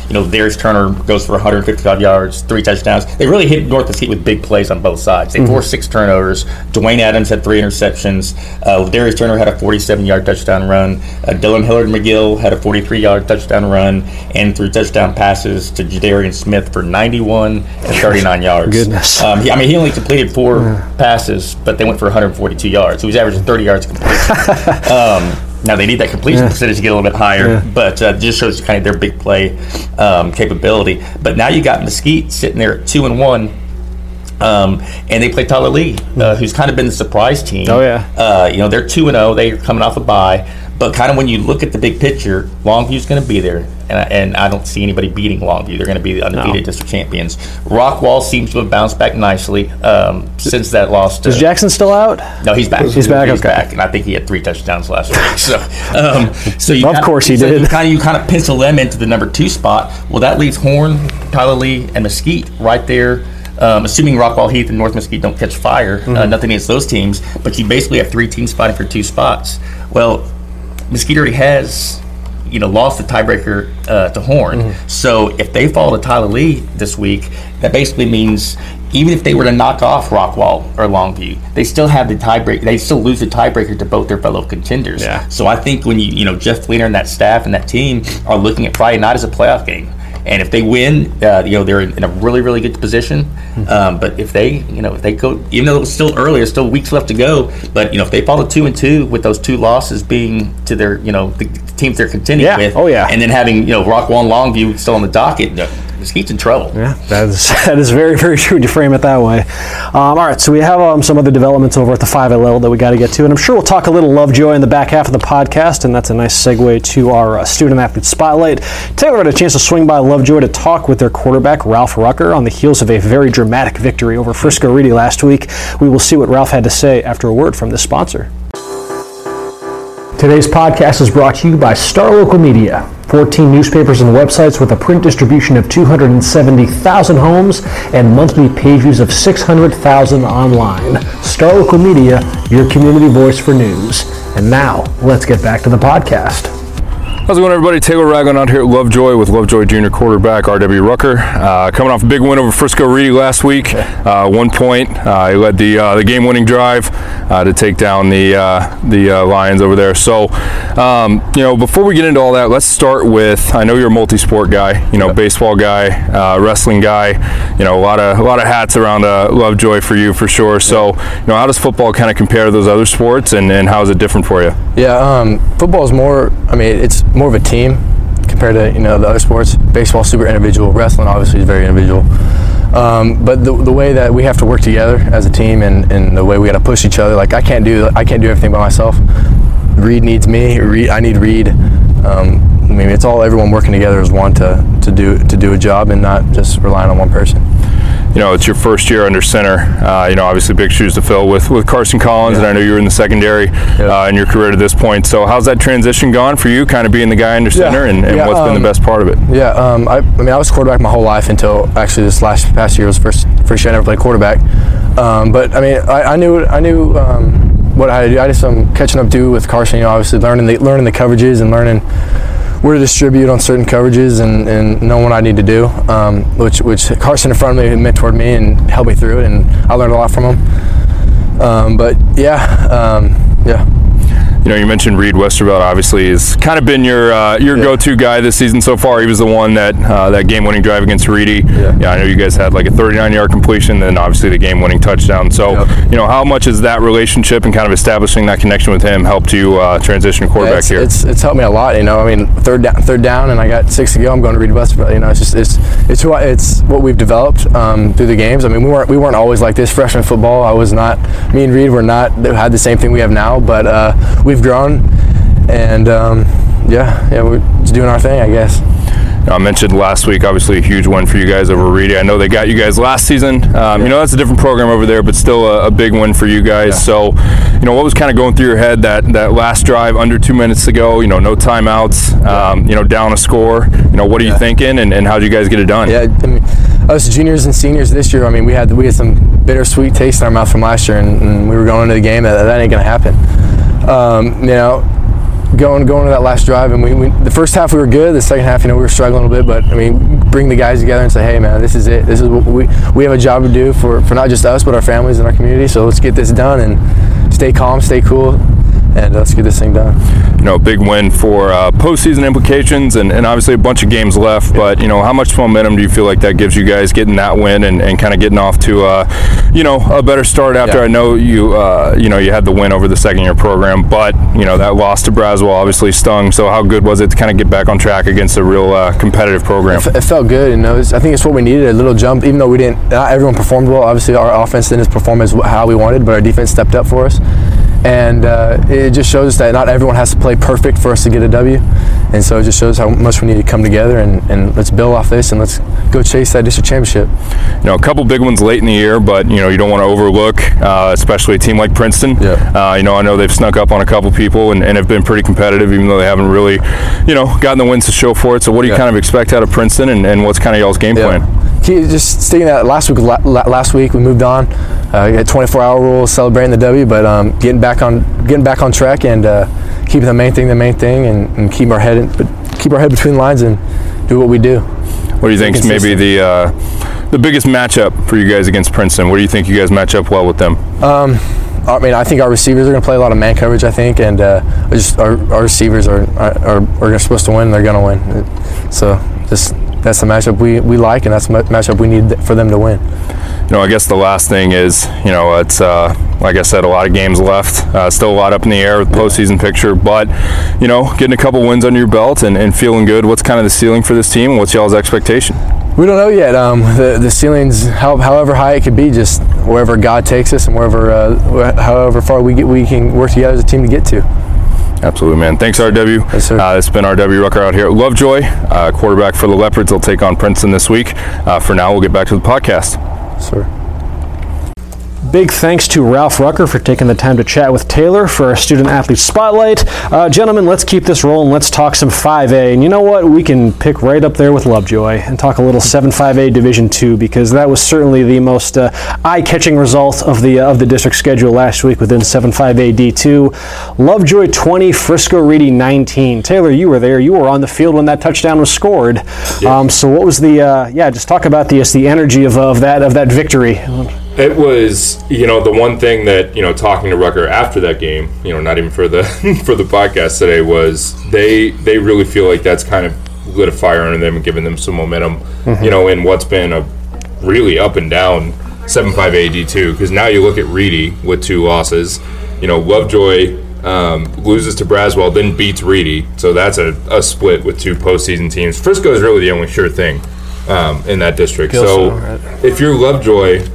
[SPEAKER 5] You know, Darius Turner goes for 155 yards, three touchdowns. They really hit North Mesquite with big plays on both sides. They forced six turnovers. Dwayne Adams had three interceptions. Uh, Darius Turner had a 47-yard touchdown run. Uh, Dylan Hillard McGill had a 43-yard touchdown run and threw touchdown passes to Jadarian Smith for 91 and 39 (laughs) yards.
[SPEAKER 1] Goodness.
[SPEAKER 5] Um, he, I mean, he only completed four passes, but they went for 142 yards. So he was averaging 30 yards completion. (laughs) um, now they need that completion percentage to get a little bit higher, but uh, just shows kind of their big play um, capability. But now you got Mesquite sitting there at two and one. Um, and they play Tyler Lee, uh, who's kind of been the surprise team.
[SPEAKER 1] Oh, yeah.
[SPEAKER 5] Uh, you know they're two and zero. They're coming off a bye, but kind of when you look at the big picture, Longview's going to be there, and I, and I don't see anybody beating Longview. They're going to be the undefeated
[SPEAKER 1] No.
[SPEAKER 5] district champions. Rockwall seems to have bounced back nicely um, since that loss. To,
[SPEAKER 1] is Jackson still out?
[SPEAKER 5] no, he's back.
[SPEAKER 1] He's back,
[SPEAKER 5] He's
[SPEAKER 1] okay.
[SPEAKER 5] back, and I think he had three touchdowns last week. (laughs) So, um, so you
[SPEAKER 1] Of
[SPEAKER 5] kinda-
[SPEAKER 1] course he
[SPEAKER 5] so
[SPEAKER 1] did.
[SPEAKER 5] You kind of you kind of pencil them into the number two spot. Well, that leaves Horn, Tyler Lee, and Mesquite right there. Um, assuming Rockwall Heath and North Mesquite don't catch fire,
[SPEAKER 1] Mm-hmm.
[SPEAKER 5] uh, nothing against those teams, but you basically have three teams fighting for two spots. Well, Mesquite already has, you know, lost the tiebreaker uh, to Horn.
[SPEAKER 1] Mm-hmm.
[SPEAKER 5] So if they fall to Tyler Lee this week, that basically means even if they were to knock off Rockwall or Longview, they still have the tiebreaker. They still lose the tiebreaker to both their fellow contenders.
[SPEAKER 1] Yeah.
[SPEAKER 5] So I think when you, you know, Jeff Fleener and that staff and that team are looking at Friday night as a playoff game. And if they win, uh, you know they're in, in a really, really good position. Um, but if they, you know, if they go, even though it's still early, there's still weeks left to go. But you know, if they fall to two and two with those two losses being to their, you know, the teams they're contending
[SPEAKER 1] Yeah.
[SPEAKER 5] with,
[SPEAKER 1] Oh, yeah.
[SPEAKER 5] and then having you know Rockwall and Longview still on the docket, Mesquite's in trouble.
[SPEAKER 1] Yeah, that is (laughs) that is very very true when you frame it that way. Um, all right, so we have um, some other developments over at the 5A level that we got to get to, and I'm sure we'll talk a little Lovejoy in the back half of the podcast, and that's a nice segue to our uh, student athlete spotlight. Taylor had a chance to swing by Lovejoy to talk with their quarterback Ralph Rucker on the heels of a very dramatic victory over Frisco Reedy last week. We will see what Ralph had to say after a word from this sponsor. Today's podcast is brought to you by Star Local Media. 14 newspapers and websites with a print distribution of 270,000 homes and monthly page views of 600,000 online. Star Local Media, your community voice for news. And now, let's get back to the podcast.
[SPEAKER 2] How's it going, everybody? Taylor Ragland out here at Lovejoy with Lovejoy Junior quarterback R.W. Rucker. Uh, coming off a big win over Frisco Reedy last week. Uh, one point. Uh, he led the uh, the game-winning drive uh, to take down the uh, the uh, Lions over there. So, um, you know, before we get into all that, let's start with. I know you're a multi-sport guy. You know, baseball guy, uh, wrestling guy. You know, a lot of a lot of hats around uh, Lovejoy for you for sure. So, you know, how does football kind of compare to those other sports, and, and how is it different for you?
[SPEAKER 6] Yeah, um, football is more. I mean, it's more of a team compared to you know the other sports. Baseball super individual. Wrestling obviously is very individual. Um, but the, the way that we have to work together as a team and, and the way we got to push each other, like I can't do I can't do everything by myself. Reed needs me. Reed, I need Reed. Um, I mean, it's all everyone working together as one to, to do to do a job and not just relying on one person.
[SPEAKER 2] You know, it's your first year under center. Uh, you know, obviously big shoes to fill with, with Carson Collins, and I know you were in the secondary uh, in your career to this point. So, how's that transition gone for you, kind of being the guy under center, and, and
[SPEAKER 6] Yeah,
[SPEAKER 2] what's been
[SPEAKER 6] um,
[SPEAKER 2] the best part of it?
[SPEAKER 6] Yeah, um, I, I mean, I was quarterback my whole life until actually this last past year was first first year I never played quarterback. Um, but I mean, I, I knew I knew um, what I had to do. I did some catching up to with Carson. You know, obviously learning the learning the coverages and learning where to distribute on certain coverages and, and knowing what I need to do. Um, which which Carson in front of me mentored me and helped me through it, and I learned a lot from him. Um, but yeah, um, yeah.
[SPEAKER 2] You know, you mentioned Reed Westervelt. Obviously, has kind of been your uh, your
[SPEAKER 6] Yeah.
[SPEAKER 2] go-to guy this season so far. He was the one that uh, that game-winning drive against Reedy.
[SPEAKER 6] Yeah. yeah.
[SPEAKER 2] I know you guys had like a 39-yard completion, then obviously the game-winning touchdown. So,
[SPEAKER 6] Yep.
[SPEAKER 2] you know, how much has that relationship and kind of establishing that connection with him helped you uh, transition quarterback
[SPEAKER 6] it's,
[SPEAKER 2] here?
[SPEAKER 6] It's, it's helped me a lot. You know, I mean, third down, third down, and I got six to go. I'm going to Reed Westervelt. You know, it's just it's it's who I, it's what we've developed um, through the games. I mean, we weren't we weren't always like this freshman football. I was not. Me and Reed were not they had the same thing we have now, but uh, we've grown, and um, yeah, yeah, we're just doing our thing, I guess.
[SPEAKER 2] I mentioned last week, obviously a huge win for you guys over Reedy. I know they got you guys last season. Um, You know that's a different program over there, but still a, a big win for you guys. So, you know what was kind of going through your head that that last drive under two minutes to go? You know, no timeouts. Um, you know, down a score. You know, what are you thinking, and, and how did you guys get it done?
[SPEAKER 6] Yeah, I mean, us juniors and seniors this year. I mean, we had we had some bittersweet taste in our mouth from last year, and, and we were going into the game that that ain't gonna happen. Um, you know, going going to that last drive, and we, we the first half we were good. The second half, you know, we were struggling a little bit. But I mean, bring the guys together and say, hey, man, this is it. This is what we we have a job to do for for not just us, but our families and our community. So let's get this done and stay calm, stay cool, and let's get this thing done.
[SPEAKER 2] you know, big win for uh, postseason implications and, and obviously a bunch of games left. But, you know, how much momentum do you feel like that gives you guys getting that win and, and kind of getting off to, uh, you know, a better start after
[SPEAKER 6] Yeah.
[SPEAKER 2] I know you, uh, you know, you had the win over the second year program, but, you know, that loss to Braswell obviously stung. So how good was it to kind of get back on track against a real uh, competitive program?
[SPEAKER 6] It felt good, and it was, I think it's what we needed. A little jump, even though we didn't. Not everyone performed well. Obviously, our offense didn't perform as how we wanted, but our defense stepped up for us, and uh, it just shows us that not everyone has to play perfect for us to get a W. And so it just shows how much we need to come together and, and let's build off this and let's go chase that district championship.
[SPEAKER 2] you know, a couple big ones late in the year, but you know, you don't want to overlook, uh, especially a team like Princeton.
[SPEAKER 6] Yeah.
[SPEAKER 2] Uh, you know, I know they've snuck up on a couple people and, and have been pretty competitive, even though they haven't really, you know, gotten the wins to show for it. So, what do you
[SPEAKER 6] Yeah.
[SPEAKER 2] kind of expect out of Princeton, and, and what's kind of y'all's game plan?
[SPEAKER 6] Just sticking that last week. la- la- Last week we moved on. Uh, we 24-hour rule, celebrating the W, but um, getting back on getting back on track and uh, keeping the main thing the main thing, and, and keep our head in, but keep our head between the lines and do what we do.
[SPEAKER 2] What do you think is maybe the uh, the biggest matchup for you guys against Princeton? What do you think you guys match up well with them?
[SPEAKER 6] I mean, I think our receivers are going to play a lot of man coverage. I think, and uh, just our, our receivers are are, are, are supposed to win. They're going to win. So just that's the matchup we, we like, and that's the matchup we need for them to win.
[SPEAKER 2] You know, I guess the last thing is, you know, it's uh, like I said, a lot of games left. Uh, still a lot up in the air with the postseason picture, but you know, getting a couple wins under your belt and, and feeling good. What's kind of the ceiling for this team? and What's y'all's expectation?
[SPEAKER 6] We don't know yet. Um, the the ceiling's how, however high it could be, just wherever God takes us, and wherever uh, however far we get, we can work together as a team to get to.
[SPEAKER 2] Absolutely, man. Thanks, RW.
[SPEAKER 6] Yes, sir.
[SPEAKER 2] Uh, it's been RW Rucker out here at Lovejoy, uh, quarterback for the Leopards. They'll take on Princeton this week. Uh, for now, we'll get back to the podcast.
[SPEAKER 6] Sir.
[SPEAKER 1] Big thanks to Ralph Rucker for taking the time to chat with Taylor for our student athlete spotlight. Uh, gentlemen, let's keep this rolling. Let's talk some 5A. And you know what? We can pick right up there with Lovejoy and talk a little 7-5A Division 2 because that was certainly the most uh, eye-catching result of the uh, of the district schedule last week within 7-5A D2. Lovejoy 20, Frisco Reedy 19. Taylor, you were there. You were on the field when that touchdown was scored. Um, so what was the uh, yeah? Just talk about the the energy of, of that of that victory.
[SPEAKER 2] It was, you know, the one thing that you know, talking to Rucker after that game, you know, not even for the (laughs) for the podcast today, was they they really feel like that's kind of lit a fire under them and given them some momentum, you know, in what's been a really up and down seven five AD two. Because now you look at Reedy with two losses, you know, Lovejoy. Um, loses to Braswell, then beats Reedy, so that's a, a split with two postseason teams. Frisco is really the only sure thing um, in that district. so, if you're Lovejoy,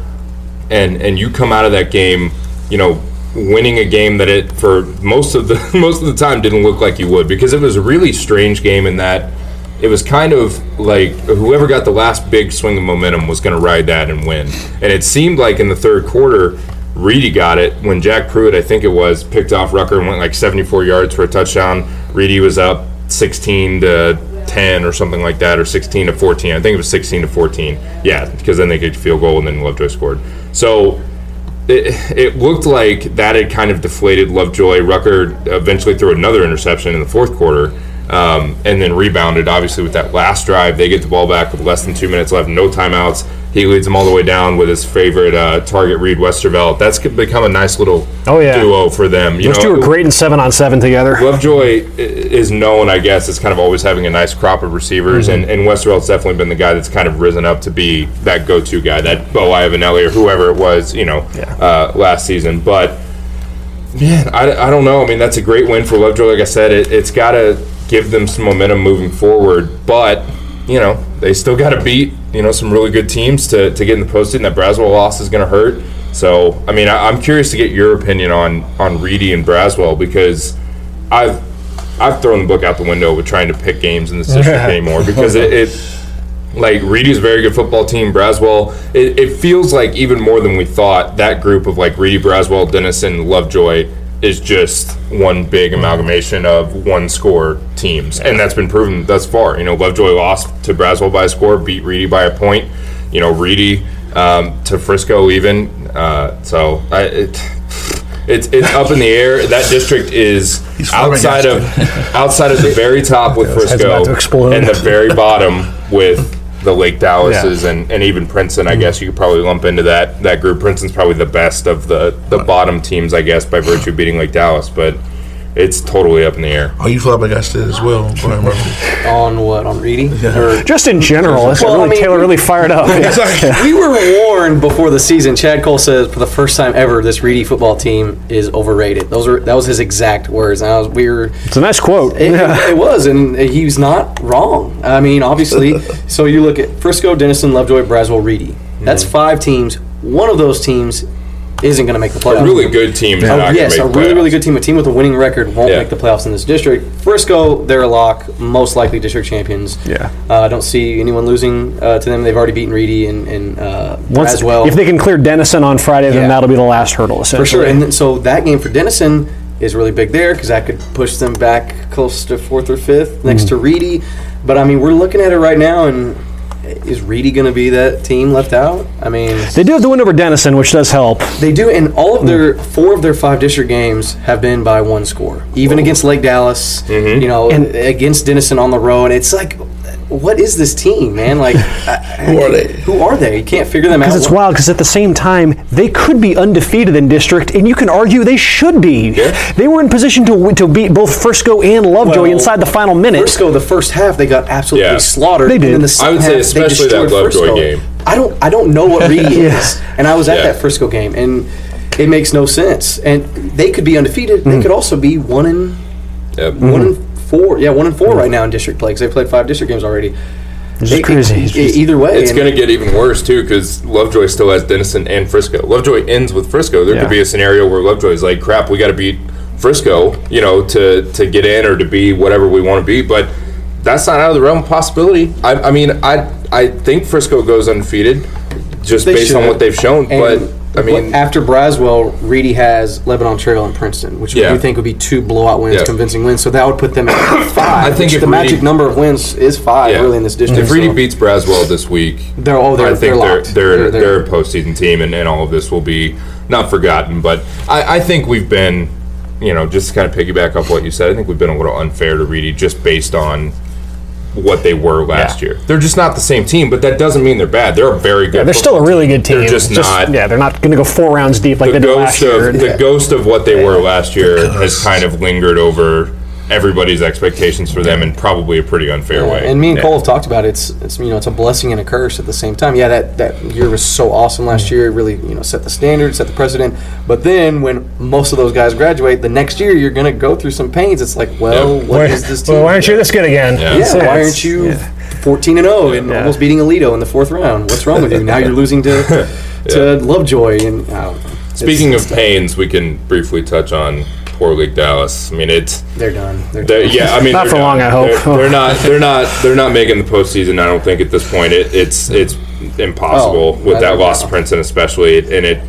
[SPEAKER 2] and and you come out of that game, you know, winning a game that it for most of the (laughs) most of the time didn't look like you would because it was a really strange game in that it was kind of like whoever got the last big swing of momentum was going to ride that and win. And it seemed like in the third quarter, Reedy got it when Jack Pruitt, I think it was, picked off Rucker and went like 74 yards for a touchdown. Reedy was up 16 to 10 or something like that, or 16 to 14. I think it was 16 to 14. Yeah, because then they a field goal and then Lovejoy scored. So it, it looked like that had kind of deflated Lovejoy. Rucker eventually threw another interception in the fourth quarter. Um, and then rebounded obviously with that last drive. They get the ball back with less than two minutes left, no timeouts. He leads them all the way down with his favorite uh, target, Reed Westervelt. That's become a nice little
[SPEAKER 1] Oh, yeah.
[SPEAKER 2] duo for them. You
[SPEAKER 1] Those two are great in seven on seven together.
[SPEAKER 2] Lovejoy is known, I guess, as kind of always having a nice crop of receivers, and, and Westervelt's definitely been the guy that's kind of risen up to be that go-to guy, that Bo Ivanelli or whoever it was, you know, uh, last season. But man, I, I don't know. I mean, that's a great win for Lovejoy. Like I said, it, it's got to give them some momentum moving forward, but you know, they still got to beat you know some really good teams to, to get in the postseason. That Braswell loss is going to hurt. So, I mean, I, I'm curious to get your opinion on on Reedy and Braswell because I've I've thrown the book out the window with trying to pick games in this district anymore (laughs) because it, it like Reedy's a very good football team. Braswell, it, it feels like even more than we thought. That group of like Reedy, Braswell, Denison, Lovejoy is just one big amalgamation of one score teams, and that's been proven thus far. You know, Lovejoy lost to Braswell by a score, beat Reedy by a point. You know, Reedy um, to Frisco even. Uh, so I, it, it's it's up in the air. That district is outside of outside of the very top with Frisco and the very bottom with the Lake Dallases and, and even Princeton. I mm-hmm. guess you could probably lump into that that group. Princeton's probably the best of the the bottom teams, I guess, by virtue of beating Lake Dallas, but it's totally up in the air.
[SPEAKER 3] Are you flabbergasted as well, (laughs) Brian Murphy?
[SPEAKER 4] On what? On Reedy? Or
[SPEAKER 1] Just in general, that's
[SPEAKER 4] Well, I
[SPEAKER 1] really
[SPEAKER 4] mean-
[SPEAKER 1] Taylor really fired up. (laughs)
[SPEAKER 4] we were warned before the season. Chad Cole says for the first time ever, this Reedy football team is overrated. Those were that was his exact words. And I was we were.
[SPEAKER 1] It's a nice quote.
[SPEAKER 4] It,
[SPEAKER 1] Yeah.
[SPEAKER 4] it was, and he was not wrong. I mean, obviously. (laughs) so you look at Frisco, Denison, Lovejoy, Braswell, Reedy. That's mm-hmm. five teams. One of those teams isn't going to make the playoffs.
[SPEAKER 2] A really good team. is not
[SPEAKER 4] Oh, yes,
[SPEAKER 2] make
[SPEAKER 4] a really, really good team. A team with a winning record won't
[SPEAKER 2] Yeah.
[SPEAKER 4] make the playoffs in this district. Frisco, they're a lock, most likely district champions.
[SPEAKER 1] Yeah.
[SPEAKER 4] Uh, I don't see anyone losing uh, to them. They've already beaten Reedy and, and uh,
[SPEAKER 1] Once,
[SPEAKER 4] Braswell.
[SPEAKER 1] if they can clear Denison on Friday, then
[SPEAKER 4] Yeah.
[SPEAKER 1] that'll be the last hurdle.
[SPEAKER 4] for sure. And then, so that game for Denison is really big there because that could push them back close to fourth or fifth next
[SPEAKER 1] Mm-hmm.
[SPEAKER 4] to Reedy. But I mean, we're looking at it right now, and is Reedy going to be that team left out? I mean,
[SPEAKER 1] they do have the win over Denison, which does help.
[SPEAKER 4] they do, and all of their
[SPEAKER 1] Mm.
[SPEAKER 4] four of their five district games have been by one score. Even against Lake Dallas,
[SPEAKER 2] Mm-hmm.
[SPEAKER 4] you know,
[SPEAKER 1] And-
[SPEAKER 4] against Denison on the road. It's like, what is this team, man? Like, (laughs)
[SPEAKER 3] Who are they?
[SPEAKER 4] who are they? You can't figure them out.
[SPEAKER 1] Because it's wild. Because at the same time, they could be undefeated in district, and you can argue they should be.
[SPEAKER 2] Yeah.
[SPEAKER 1] They were in position to to beat both Frisco and Lovejoy
[SPEAKER 4] Well,
[SPEAKER 1] inside the final minute.
[SPEAKER 4] Frisco, the first half, they got absolutely
[SPEAKER 2] Yeah.
[SPEAKER 4] slaughtered.
[SPEAKER 1] They
[SPEAKER 4] and
[SPEAKER 1] did.
[SPEAKER 4] then the second
[SPEAKER 2] I would say
[SPEAKER 4] half,
[SPEAKER 2] especially that Lovejoy
[SPEAKER 4] Frisco.
[SPEAKER 2] game.
[SPEAKER 4] I don't, I don't know what (laughs) Reedy
[SPEAKER 1] Yeah.
[SPEAKER 4] is, and I was at
[SPEAKER 2] Yeah.
[SPEAKER 4] that Frisco game, and it makes no sense. And they could be undefeated.
[SPEAKER 1] Mm.
[SPEAKER 4] They could also be one in
[SPEAKER 2] Yep.
[SPEAKER 4] one in four. Yeah, one in four right now in district play because they played five district games already.
[SPEAKER 1] It's
[SPEAKER 4] It-
[SPEAKER 1] crazy.
[SPEAKER 4] it-
[SPEAKER 1] It's just-
[SPEAKER 4] either way,
[SPEAKER 2] It's going to get even worse too because Lovejoy still has Denison and Frisco. Lovejoy ends with Frisco. There
[SPEAKER 1] Yeah.
[SPEAKER 2] could be a scenario where Lovejoy's like, "Crap, we got to beat Frisco," you know, to to get in or to be whatever we want to be. But that's not out of the realm of possibility. I, I mean, I I think Frisco goes undefeated just
[SPEAKER 4] They
[SPEAKER 2] based on what they've shown.
[SPEAKER 4] And
[SPEAKER 2] but I mean,
[SPEAKER 4] after Braswell, Reedy has Lebanon Trail and Princeton, which
[SPEAKER 2] Yeah.
[SPEAKER 4] we think would be two blowout wins,
[SPEAKER 2] Yeah.
[SPEAKER 4] convincing wins. So that would put them at (coughs) five.
[SPEAKER 2] I think if
[SPEAKER 4] the
[SPEAKER 2] Reedy-
[SPEAKER 4] magic number of wins is five,
[SPEAKER 2] yeah.
[SPEAKER 4] really, in this district.
[SPEAKER 2] if Reedy
[SPEAKER 4] so
[SPEAKER 2] beats Braswell this week,
[SPEAKER 4] They're- oh, they're-
[SPEAKER 2] I think
[SPEAKER 4] they're
[SPEAKER 2] they're They're-
[SPEAKER 4] they're,
[SPEAKER 2] they're- a postseason team, and, and all of this will be not forgotten. But I, I think we've been, you know, just to kind of piggyback off what you said. I think we've been a little unfair to Reedy just based on what they were last
[SPEAKER 5] Yeah.
[SPEAKER 2] year. They're just not the same team, but that doesn't mean they're bad. They're a very good.
[SPEAKER 1] they're still a really good team.
[SPEAKER 2] They're just, not.
[SPEAKER 1] Yeah, they're not going to go four rounds deep like
[SPEAKER 2] the
[SPEAKER 1] they did last
[SPEAKER 2] ghost
[SPEAKER 1] year.
[SPEAKER 2] of the ghost of what they were last year has kind of lingered over everybody's expectations for them in probably a pretty unfair
[SPEAKER 4] Yeah,
[SPEAKER 2] way.
[SPEAKER 4] And me and
[SPEAKER 2] Yeah.
[SPEAKER 4] Cole have talked about it. It's, it's you know it's a blessing and a curse at the same time. Yeah, that, that year was so awesome last mm. year. It really you know set the standard, set the precedent. But then when most of those guys graduate, the next year you're going to go through some pains. It's like, well,
[SPEAKER 2] Yeah.
[SPEAKER 4] what is this team?
[SPEAKER 1] well, why aren't you this good again?
[SPEAKER 2] Yeah.
[SPEAKER 4] yeah,
[SPEAKER 1] So
[SPEAKER 4] why aren't you 14 and 0 and almost beating Aledo in the fourth round? What's wrong with you? Now you're (laughs) losing to (laughs) to Lovejoy and I don't know. It's-
[SPEAKER 2] Speaking
[SPEAKER 4] it's
[SPEAKER 2] of pains, we can briefly touch on poor Lake Dallas. I mean, it's
[SPEAKER 4] they're done. They're
[SPEAKER 2] they're,
[SPEAKER 4] done.
[SPEAKER 2] yeah. I mean,
[SPEAKER 1] Not
[SPEAKER 2] they're
[SPEAKER 1] for long, I hope.
[SPEAKER 2] They're, they're not. They're not. They're not making the postseason. I don't think at this point. It, it's it's impossible
[SPEAKER 4] Oh,
[SPEAKER 2] with that
[SPEAKER 4] don't
[SPEAKER 2] loss to. Princeton, especially, and it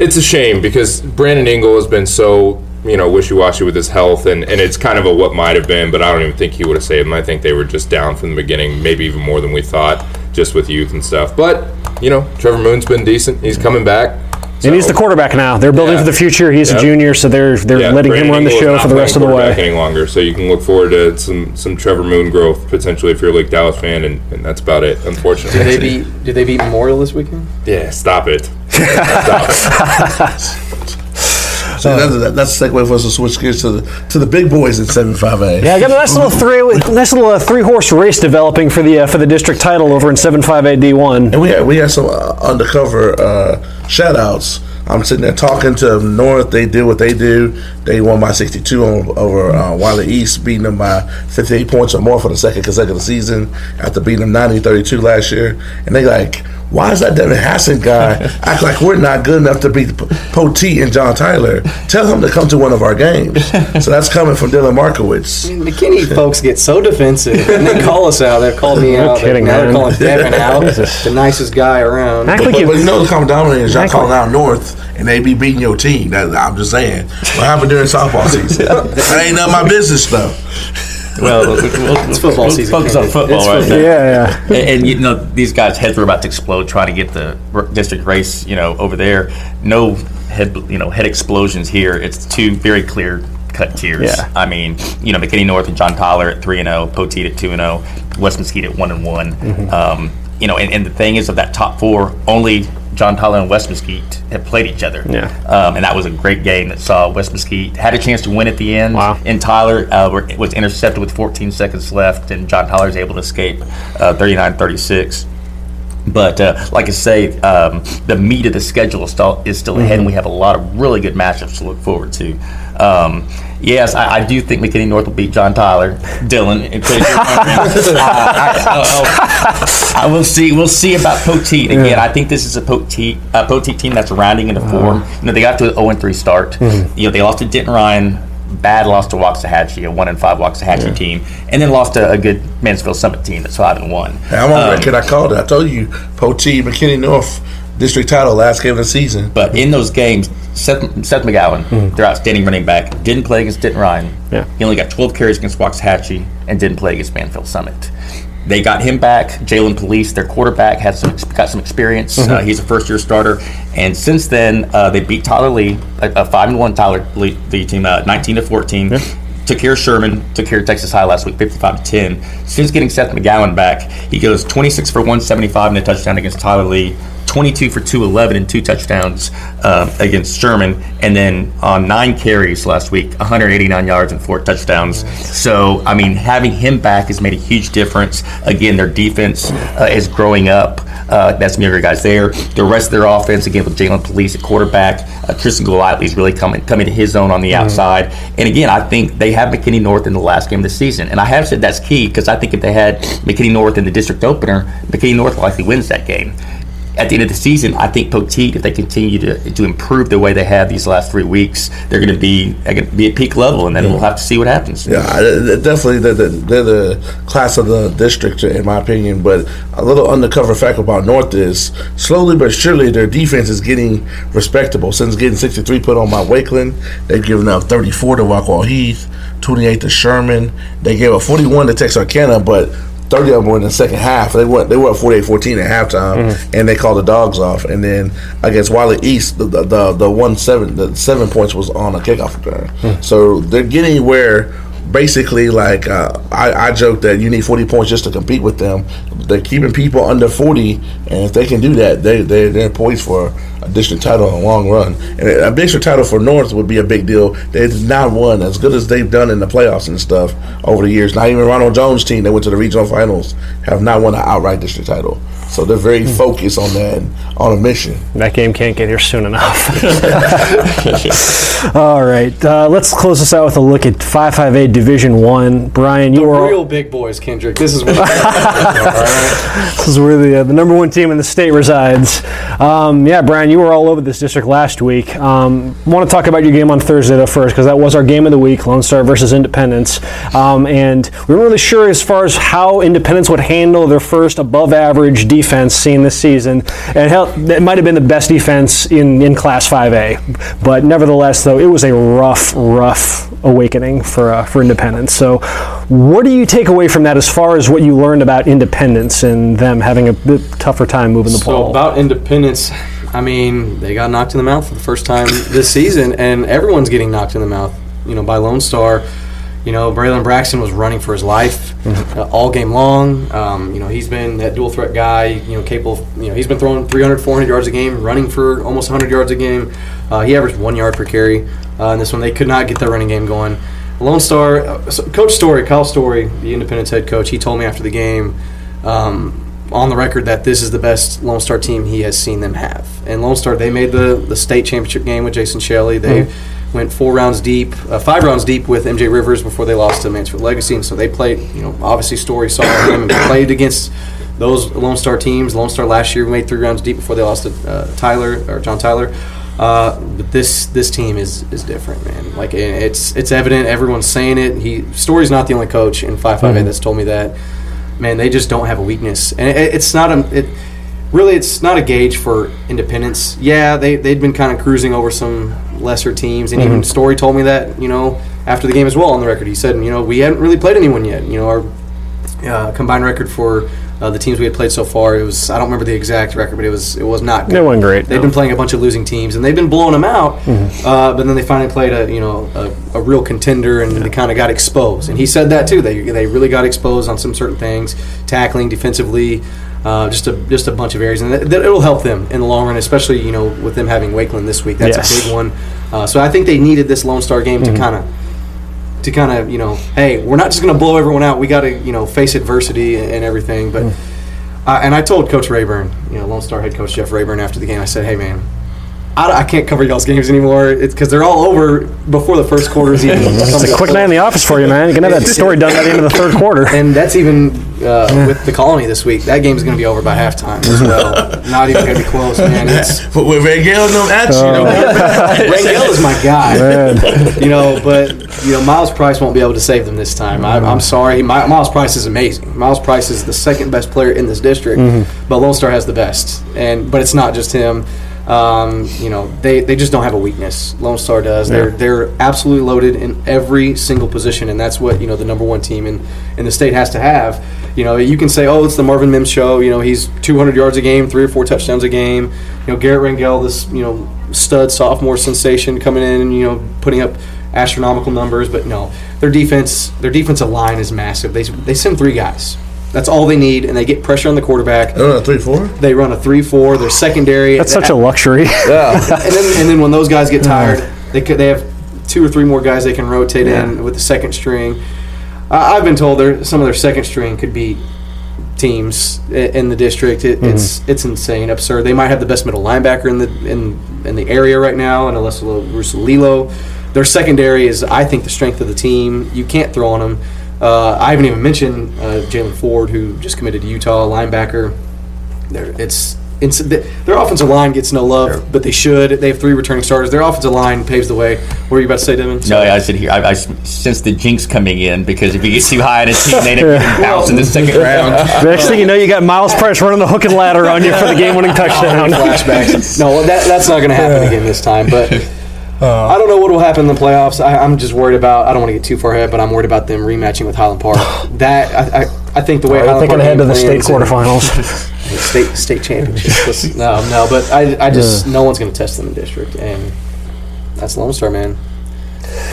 [SPEAKER 2] it's a shame because Brandon Ingle has been so you know wishy washy with his health, and and it's kind of a what might have been, but I don't even think he would have saved him. I think they were just down from the beginning, maybe even more than we thought, just with youth and stuff. But you know, Trevor Moon's been decent. He's coming back.
[SPEAKER 1] And he's the quarterback now. They're building
[SPEAKER 2] Yeah.
[SPEAKER 1] for the future. He's a junior, so they're they're
[SPEAKER 2] Yeah,
[SPEAKER 1] letting
[SPEAKER 2] Brandon
[SPEAKER 1] him run the
[SPEAKER 2] Ingle's
[SPEAKER 1] show for the rest of the
[SPEAKER 2] quarterback
[SPEAKER 1] way.
[SPEAKER 2] Any longer, so you can look forward to some some Trevor Moon growth potentially if you're a Lake Dallas fan, and, and that's about it. Unfortunately,
[SPEAKER 4] Did they beat? Did they beat Memorial this weekend?
[SPEAKER 2] Yeah, stop it. (laughs) stop it. (laughs)
[SPEAKER 3] So that's, that, that's a segue for us to switch gears to the to the big boys in seven five A.
[SPEAKER 1] Yeah, I got a nice little three nice little uh, three horse race developing for the uh, for the district title over in seven five A D one.
[SPEAKER 3] And we had we had some uh, undercover uh, shout outs. I'm sitting there talking to North. They did what they do. They won by 62 on, over uh, Wylie East, beating them by 58 points or more for the second consecutive season after beating them 90 32 last year. And they like, why is that Devin Hassan guy (laughs) act like we're not good enough to beat P- Poteet and John Tyler? Tell him to come to one of our games. so that's coming from Dylan Markowitz.
[SPEAKER 4] McKinney folks get so defensive and they call us out. They've called me out.
[SPEAKER 1] kidding,
[SPEAKER 4] now
[SPEAKER 1] man.
[SPEAKER 4] they're calling (laughs) Devin out. the nicest guy around.
[SPEAKER 1] Act
[SPEAKER 3] But,
[SPEAKER 1] like
[SPEAKER 3] but,
[SPEAKER 1] you,
[SPEAKER 3] but you know the common denominator is y'all calling out North and they be beating your team. That, I'm just saying. What happened during softball season? (laughs) that ain't none of my business though. (laughs)
[SPEAKER 5] Well, we'll,
[SPEAKER 4] It's football
[SPEAKER 5] we'll
[SPEAKER 4] season,
[SPEAKER 5] Focus on football
[SPEAKER 4] It's
[SPEAKER 5] right
[SPEAKER 4] football.
[SPEAKER 5] now.
[SPEAKER 1] yeah, yeah.
[SPEAKER 5] And, and, you know these guys' heads were about to explode trying to get the district race, you know, over there. No head, you know, head explosions here. It's two very clear cut tiers.
[SPEAKER 1] Yeah.
[SPEAKER 5] I mean, you know, McKinney North and John Tyler at three and zero, Poteet at two and zero, West Mesquite at one and one.
[SPEAKER 1] Mm-hmm.
[SPEAKER 5] Um, you know, and, and the thing is, of that top four, only John Tyler and West Mesquite have played each other.
[SPEAKER 1] Yeah.
[SPEAKER 5] Um, and that was a great game that saw West Mesquite had a chance to win at the end.
[SPEAKER 1] Wow.
[SPEAKER 5] And Tyler uh, were- was intercepted with 14 seconds left, and John Tyler was able to escape uh, 39-36. But uh, like I say, um, the meat of the schedule is still, is still ahead, and we have a lot of really good matchups to look forward to. Um, yes, I, I do think McKinney North will beat John Tyler, Dylan. and Chris, you're wondering. I, I- I- I will see. We'll see about Poteet again. I think this is a Poteet, a Poteet team that's rounding into form. Uh-huh. You know, they got to an 0 3 start. Mm-hmm. You know, they lost to Denton Ryan. Bad loss to Waxahachie, a one and five Waxahachie team, and then lost to a good Mansfield Summit team that's five and one.
[SPEAKER 3] Hey, I'm on
[SPEAKER 5] Um,
[SPEAKER 3] record. I called it. I told you, Poteet, McKinney North, district title, last game of the season.
[SPEAKER 5] But in those games, Seth, Seth McGowan, their outstanding running back, didn't play against Denton Ryan.
[SPEAKER 1] Yeah.
[SPEAKER 5] He only got 12 carries against Waxahachie and didn't play against Mansfield Summit. They got him back. Jalen Police, their quarterback, had some got some experience. Uh, he's a first year starter, and since then uh, they beat Tyler Lee, a, a five and one Tyler Lee, Lee team, uh, 19 to 14. Took care of Sherman, took care of Texas High last week, 55 to 10. Since getting Seth McGowan back, he goes 26 for 175 and a touchdown against Tyler Lee, 22 for 211 and two touchdowns um, against Sherman, and then on nine carries last week, 189 yards and four touchdowns. So, I mean, having him back has made a huge difference. Again, their defense uh, is growing up. Uh, that's some younger guys there. The rest of their offense, again, with Jalen Police at quarterback, uh, Tristan Golightly is really coming coming to his own on the outside. And again, I think they have McKinney North in the last game of the season, and I have said that's key because I think if they had McKinney North in the district opener, McKinney North likely wins that game at the end of the season, I think Poteet, if they continue to, to improve the way they have these last three weeks, they're going to be going to be at peak level, and then we'll have to see what happens.
[SPEAKER 3] Yeah, definitely they're the, they're the class of the district, in my opinion. But a little undercover fact about North is slowly but surely their defense is getting respectable. Since getting 63 put on by Wakeland, they've given up 34 to Rockwall Heath, 28 to Sherman. They gave up 41 to Texarkana, but 30 of them were in the second half. They went they were up 48-14 at halftime, mm-hmm. and they called the dogs off. And then against Wylie East, the the, the, the one seven the seven points was on a kickoff return. Hmm. So they're getting where basically like uh, I, I joke that you need 40 points just to compete with them. They're keeping people under 40 and if they can do that they, they, they're poised for a district title in the long run. And a district title for north would be a big deal. They've not won as good as they've done in the playoffs and stuff over the years. Not even ronald jones team that went to the regional finals have not won an outright district title so they're very focused on that on a mission
[SPEAKER 1] That game can't get here soon enough. (laughs) All right, uh, let's close this out with a look at 558 Division One. Brian, you were
[SPEAKER 4] Real big boys, Kendrick. This is what. (laughs) all right.
[SPEAKER 1] this is where the uh, the number one team in the state resides. Um, yeah, Brian, you were all over this district last week. Um, Want to talk about your game on Thursday though first because that was our game of the week, Lone Star versus Independence, um, and we weren't really sure as far as how Independence would handle their first above average defense seen this season, and hell, it might have been the best defense in in Class 5A, but nevertheless though it was a rough, rough awakening for uh, for Independence. So, what do you take away from that as far as what you learned about Independence and them having a bit tougher time moving the
[SPEAKER 4] So
[SPEAKER 1] ball?
[SPEAKER 4] So, about independence, I mean, they got knocked in the mouth for the first time this season, and everyone's getting knocked in the mouth. You know, by Lone Star. You know, Braylon Braxton was running for his life
[SPEAKER 1] Mm-hmm.
[SPEAKER 4] uh, all game long. Um, you know, he's been that dual threat guy. You know, capable. Of, you know, he's been throwing 300, 400 yards a game, running for almost 100 yards a game. Uh, he averaged one yard per carry uh, in this one. They could not get their running game going. Lone Star, uh, so Coach Story, Kyle Story, the Independence head coach, he told me after the game. Um, on the record that this is the best Lone Star team he has seen them have. And Lone Star, they made the, the state championship game with Jason Shelley. They went four rounds deep, uh, five rounds deep with MJ Rivers before they lost to Mansfield Legacy. And so they played, you know, obviously Story saw them and played against those Lone Star teams. Lone Star last year made three rounds deep before they lost to uh, Tyler or John Tyler. Uh, but this this team is is different, man. Like it's it's evident. Everyone's saying it. He Story's not the only coach in five five A that's told me that man, they just don't have a weakness, and it, it's not a it. Really, it's not a gauge for independence. Yeah, they they'd been kind of cruising over some lesser teams, and even Story told me that you know after the game as well on the record. He said, you know, we hadn't really played anyone yet. You know, our uh, combined record for uh, the teams we had played so far. It was I don't remember the exact record, but it was it was not. Good.
[SPEAKER 1] It wasn't great,
[SPEAKER 4] They've
[SPEAKER 1] no.
[SPEAKER 4] been playing a bunch of losing teams, and they've been blowing them out. Uh, but then they finally played a you know a, a real contender, and they kind of got exposed. And he said that too. They they really got exposed on some certain things, tackling, defensively. Uh, just a just a bunch of areas, and that, that it'll help them in the long run, especially you know with them having Wakeland this week. That's
[SPEAKER 1] Yes.
[SPEAKER 4] a big one. Uh, so I think they needed this Lone Star game to kind of to kind of you know, hey, we're not just going to blow everyone out. We got to you know face adversity and, and everything. But uh, and I told Coach Rayburn, you know, Lone Star head coach Jeff Rayburn after the game, I said, hey man. I, I can't cover y'all's games anymore. It's because they're all over before the first quarter's is even. (laughs)
[SPEAKER 1] It's a quick night in the office for you, man. You can have that story done by the end of the third quarter.
[SPEAKER 4] And that's even uh, with the colony this week. That game's going to be over by halftime as well. (laughs) Not even going to be close, man. It's
[SPEAKER 3] But with Rangel and them at you, know, (laughs)
[SPEAKER 4] Rangel is my guy.
[SPEAKER 1] Man. (laughs)
[SPEAKER 4] you know, but you know, Miles Price won't be able to save them this time. I, I'm sorry. My, Miles Price is amazing. Miles Price is the second best player in this district, but Lone Star has the best. And but it's not just him. Um, you know, they, they just don't have a weakness. Lone Star does. They're they're absolutely loaded in every single position, and that's what you know the number one team in, in the state has to have. You know, you can say, oh, it's the Marvin Mims show. You know, he's 200 yards a game, three or four touchdowns a game. You know, Garrett Rangel, this you know stud sophomore sensation coming in and you know putting up astronomical numbers. But no, their defense, their defensive line is massive. They they send three guys. That's all they need, and they get pressure on the quarterback.
[SPEAKER 3] I don't know, three, four.
[SPEAKER 4] They run a three-four. Their secondary.
[SPEAKER 1] That's such a luxury. (laughs)
[SPEAKER 3] Yeah.
[SPEAKER 4] and then, and then when those guys get tired, they could, they have two or three more guys they can rotate in with the second string. I I've been told there some of their second string could be teams in the district. It, It's mm-hmm. it's insane, absurd. They might have the best middle linebacker in the in in the area right now, and Alessio Rusalilo. Their secondary is, I think, the strength of the team. You can't throw on them. Uh, I haven't even mentioned uh, Jalen Ford, who just committed to Utah, linebacker. They're, it's, it's their offensive line gets no love, but they should. They have three returning starters. Their offensive line paves the way. What were you about to say, Devin?
[SPEAKER 5] No, I said here. I, I sense the jinx coming in because if you get too high in a team, they end up getting bounced in the second (laughs) round.
[SPEAKER 1] Next thing you know, you got Miles Price running the hook and ladder on you for the game-winning (laughs) touchdown.
[SPEAKER 4] flashbacks. no, well, that, that's not going to happen again this time. But (laughs)
[SPEAKER 1] Uh.
[SPEAKER 4] I don't know what will happen in the playoffs. I, I'm just worried about. I don't want to get too far ahead, but I'm worried about them rematching with Highland Park. (sighs) That I, I, I think the way Highland
[SPEAKER 1] thinking ahead to the state
[SPEAKER 4] and-
[SPEAKER 1] quarterfinals? (laughs)
[SPEAKER 4] state state championship. (laughs) No, no, but I, I just no one's going to test them in district, and that's Lone Star, man.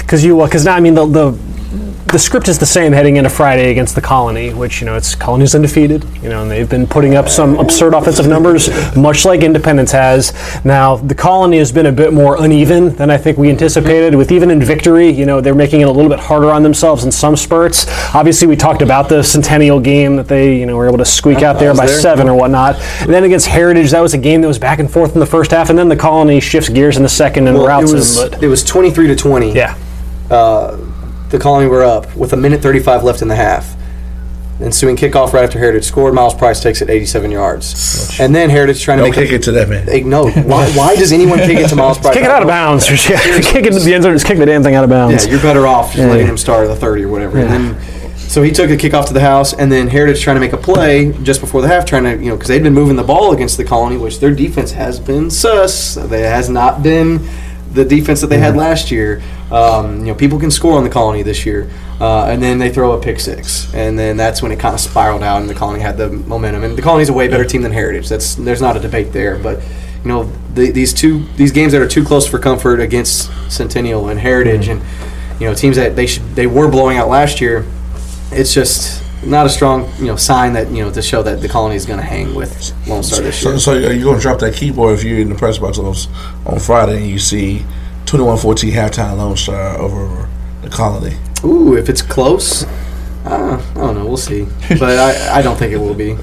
[SPEAKER 1] Because you, because now I mean the, the the script is the same heading into Friday against the Colony, which you know it's Colony's undefeated, you know, and they've been putting up some absurd offensive numbers, much like Independence has. Now the Colony has been a bit more uneven than I think we anticipated. With even in victory, you know, they're making it a little bit harder on themselves in some spurts. Obviously, we talked about the Centennial game that they you know were able to squeak out there by
[SPEAKER 4] there.
[SPEAKER 1] seven or whatnot. And then against Heritage, that was a game that was back and forth in the first half, and then the Colony shifts gears in the second and
[SPEAKER 4] Well,
[SPEAKER 1] routs
[SPEAKER 4] it was
[SPEAKER 1] them. But
[SPEAKER 4] it was 23 to 20.
[SPEAKER 1] yeah.
[SPEAKER 4] Uh, the Colony were up with a minute 35 left in the half. Ensuing kickoff right after Heritage scored. Miles Price takes it 87 yards. And then Heritage trying to
[SPEAKER 3] Don't
[SPEAKER 4] make
[SPEAKER 3] kick it to that man.
[SPEAKER 4] Hey, no, why, why does anyone kick it to Miles (laughs) Price?
[SPEAKER 1] Kick it out of bounds. Yeah, kick it to the end zone. Just kick the damn thing out of bounds.
[SPEAKER 4] Yeah, you're better off just letting him start at the 30 or whatever. And then, so he took a kickoff to the house, and then Heritage trying to make a play just before the half, trying to, you know, because they'd been moving the ball against the Colony, which their defense has been sus. It has not been the defense that they had last year. Um, you know, people can score on the Colony this year. Uh, and then they throw a pick six, and then that's when it kind of spiraled out, and the Colony had the momentum. And the Colony's a way better team than Heritage. That's there's not a debate there, but you know the, these two these games that are too close for comfort against Centennial and Heritage and you know teams that they should they were blowing out last year. It's just not a strong you know sign that you know to show that the colony is going to hang with Lone Star this year.
[SPEAKER 3] So, so are you going to drop that keyboard if you're in the press box on, on Friday and you see 21-14 halftime Lone Star over the Colony?
[SPEAKER 4] Ooh, if it's close, uh, I don't know. We'll see, (laughs) but I, I don't think it will be.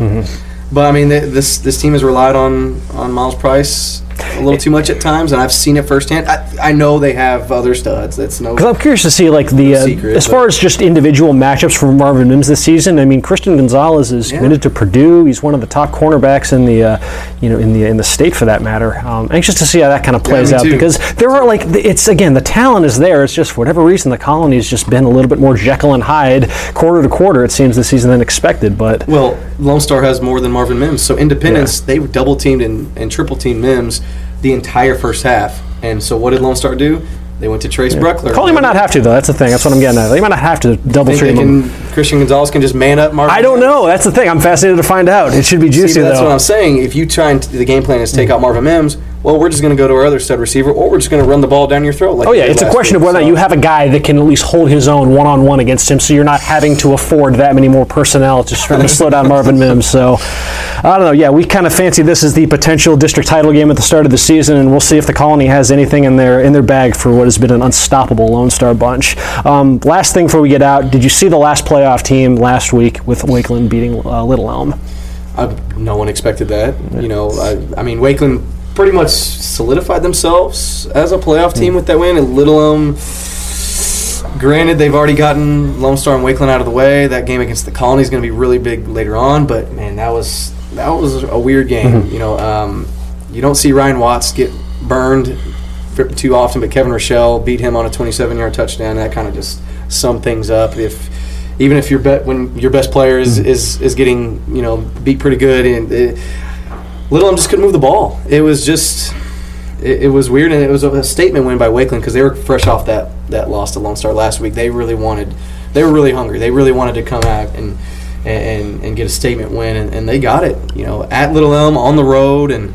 [SPEAKER 4] But I mean, th- this this team has relied on on Miles Price a little too much at times, and I've seen it firsthand. I, I know they have other studs. That's no.
[SPEAKER 1] Because I'm curious to see like the uh,
[SPEAKER 4] secret,
[SPEAKER 1] as far as just individual matchups for Marvin Mims this season. I mean, Christian Gonzalez is
[SPEAKER 4] Yeah.
[SPEAKER 1] committed to Purdue. He's one of the top cornerbacks in the uh, you know in the in the state for that matter. Um, anxious to see how that kind of plays
[SPEAKER 4] me
[SPEAKER 1] out
[SPEAKER 4] too.
[SPEAKER 1] because there are like it's again the talent is there. It's just for whatever reason the colony has just been a little bit more Jekyll and Hyde quarter to quarter. It seems this season than expected. But
[SPEAKER 4] Well, Lone Star has more than Marvin Mims. So Independence, they double teamed and, and triple teamed Mims the entire first half. And so what did Lone Star do? They went to Trace Bruckler.
[SPEAKER 1] Coley might not have to though. That's the thing. That's what I'm getting at. They might not have to double treat him.
[SPEAKER 4] Christian Gonzalez can just man up Marvin.
[SPEAKER 1] I don't
[SPEAKER 4] Mims?
[SPEAKER 1] know. That's the thing. I'm fascinated to find out. It should be juicy
[SPEAKER 4] See, that's
[SPEAKER 1] though.
[SPEAKER 4] what I'm saying. If you try and the game plan is take hmm. out Marvin Mims, well, we're just going to go to our other stud receiver, or we're just going to run the ball down your throat. Like
[SPEAKER 1] Oh yeah, it's a question of whether
[SPEAKER 4] So-
[SPEAKER 1] you have a guy that can at least hold his own one on one against him, so you're not having to afford that many more personnel just trying to (laughs) slow down Marvin Mims. So I don't know. Yeah, we kind of fancy this as the potential district title game at the start of the season, and we'll see if the Colony has anything in their in their bag for what has been an unstoppable Lone Star bunch. Um, last thing before we get out, did you see the last playoff team last week with Wakeland beating uh, Little Elm?
[SPEAKER 4] I, no one expected that. You know, I, I mean, Wakeland pretty much solidified themselves as a playoff team hmm. with that win. And Little Elm, granted, they've already gotten Lone Star and Wakeland out of the way. That game against the Colony is going to be really big later on. But man, that was that was a weird game. Mm-hmm. You know, um, you don't see Ryan Watts get burned too often, but Kevin Rochelle beat him on a 27-yard touchdown. That kind of just summed things up. If even if your bet when your best player is, mm-hmm. is is getting you know beat pretty good and it, Little Elm just couldn't move the ball. It was just it, it was weird and it was a statement win by Wakeland because they were fresh off that that loss to Lone Star last week. They really wanted they were really hungry. They really wanted to come out and and, and get a statement win and, and they got it. You know at Little Elm on the road and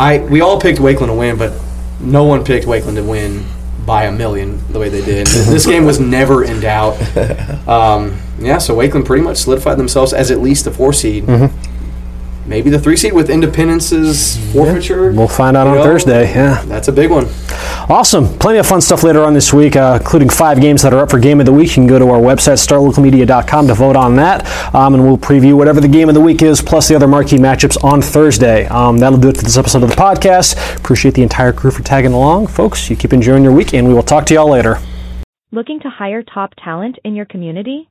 [SPEAKER 4] I we all picked Wakeland to win, but no one picked Wakeland to win by a million the way they did. (laughs) this game was never in doubt. (laughs) Um, yeah, so Wakeland pretty much solidified themselves as at least the four seed. Maybe the three seed with Independence's forfeiture.
[SPEAKER 1] We'll find out
[SPEAKER 4] You
[SPEAKER 1] on
[SPEAKER 4] know,
[SPEAKER 1] Thursday. Yeah.
[SPEAKER 4] That's a big one.
[SPEAKER 1] Awesome. Plenty of fun stuff later on this week, uh, including five games that are up for Game of the Week. You can go to our website, starlocalmedia.com, to vote on that. Um, and we'll preview whatever the Game of the Week is, plus the other marquee matchups on Thursday. Um, that'll do it for this episode of the podcast. Appreciate the entire crew for tagging along. Folks, you keep enjoying your week, and we will talk to y'all later.
[SPEAKER 7] Looking to hire top talent in your community?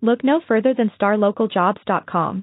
[SPEAKER 7] Look no further than starlocaljobs.com.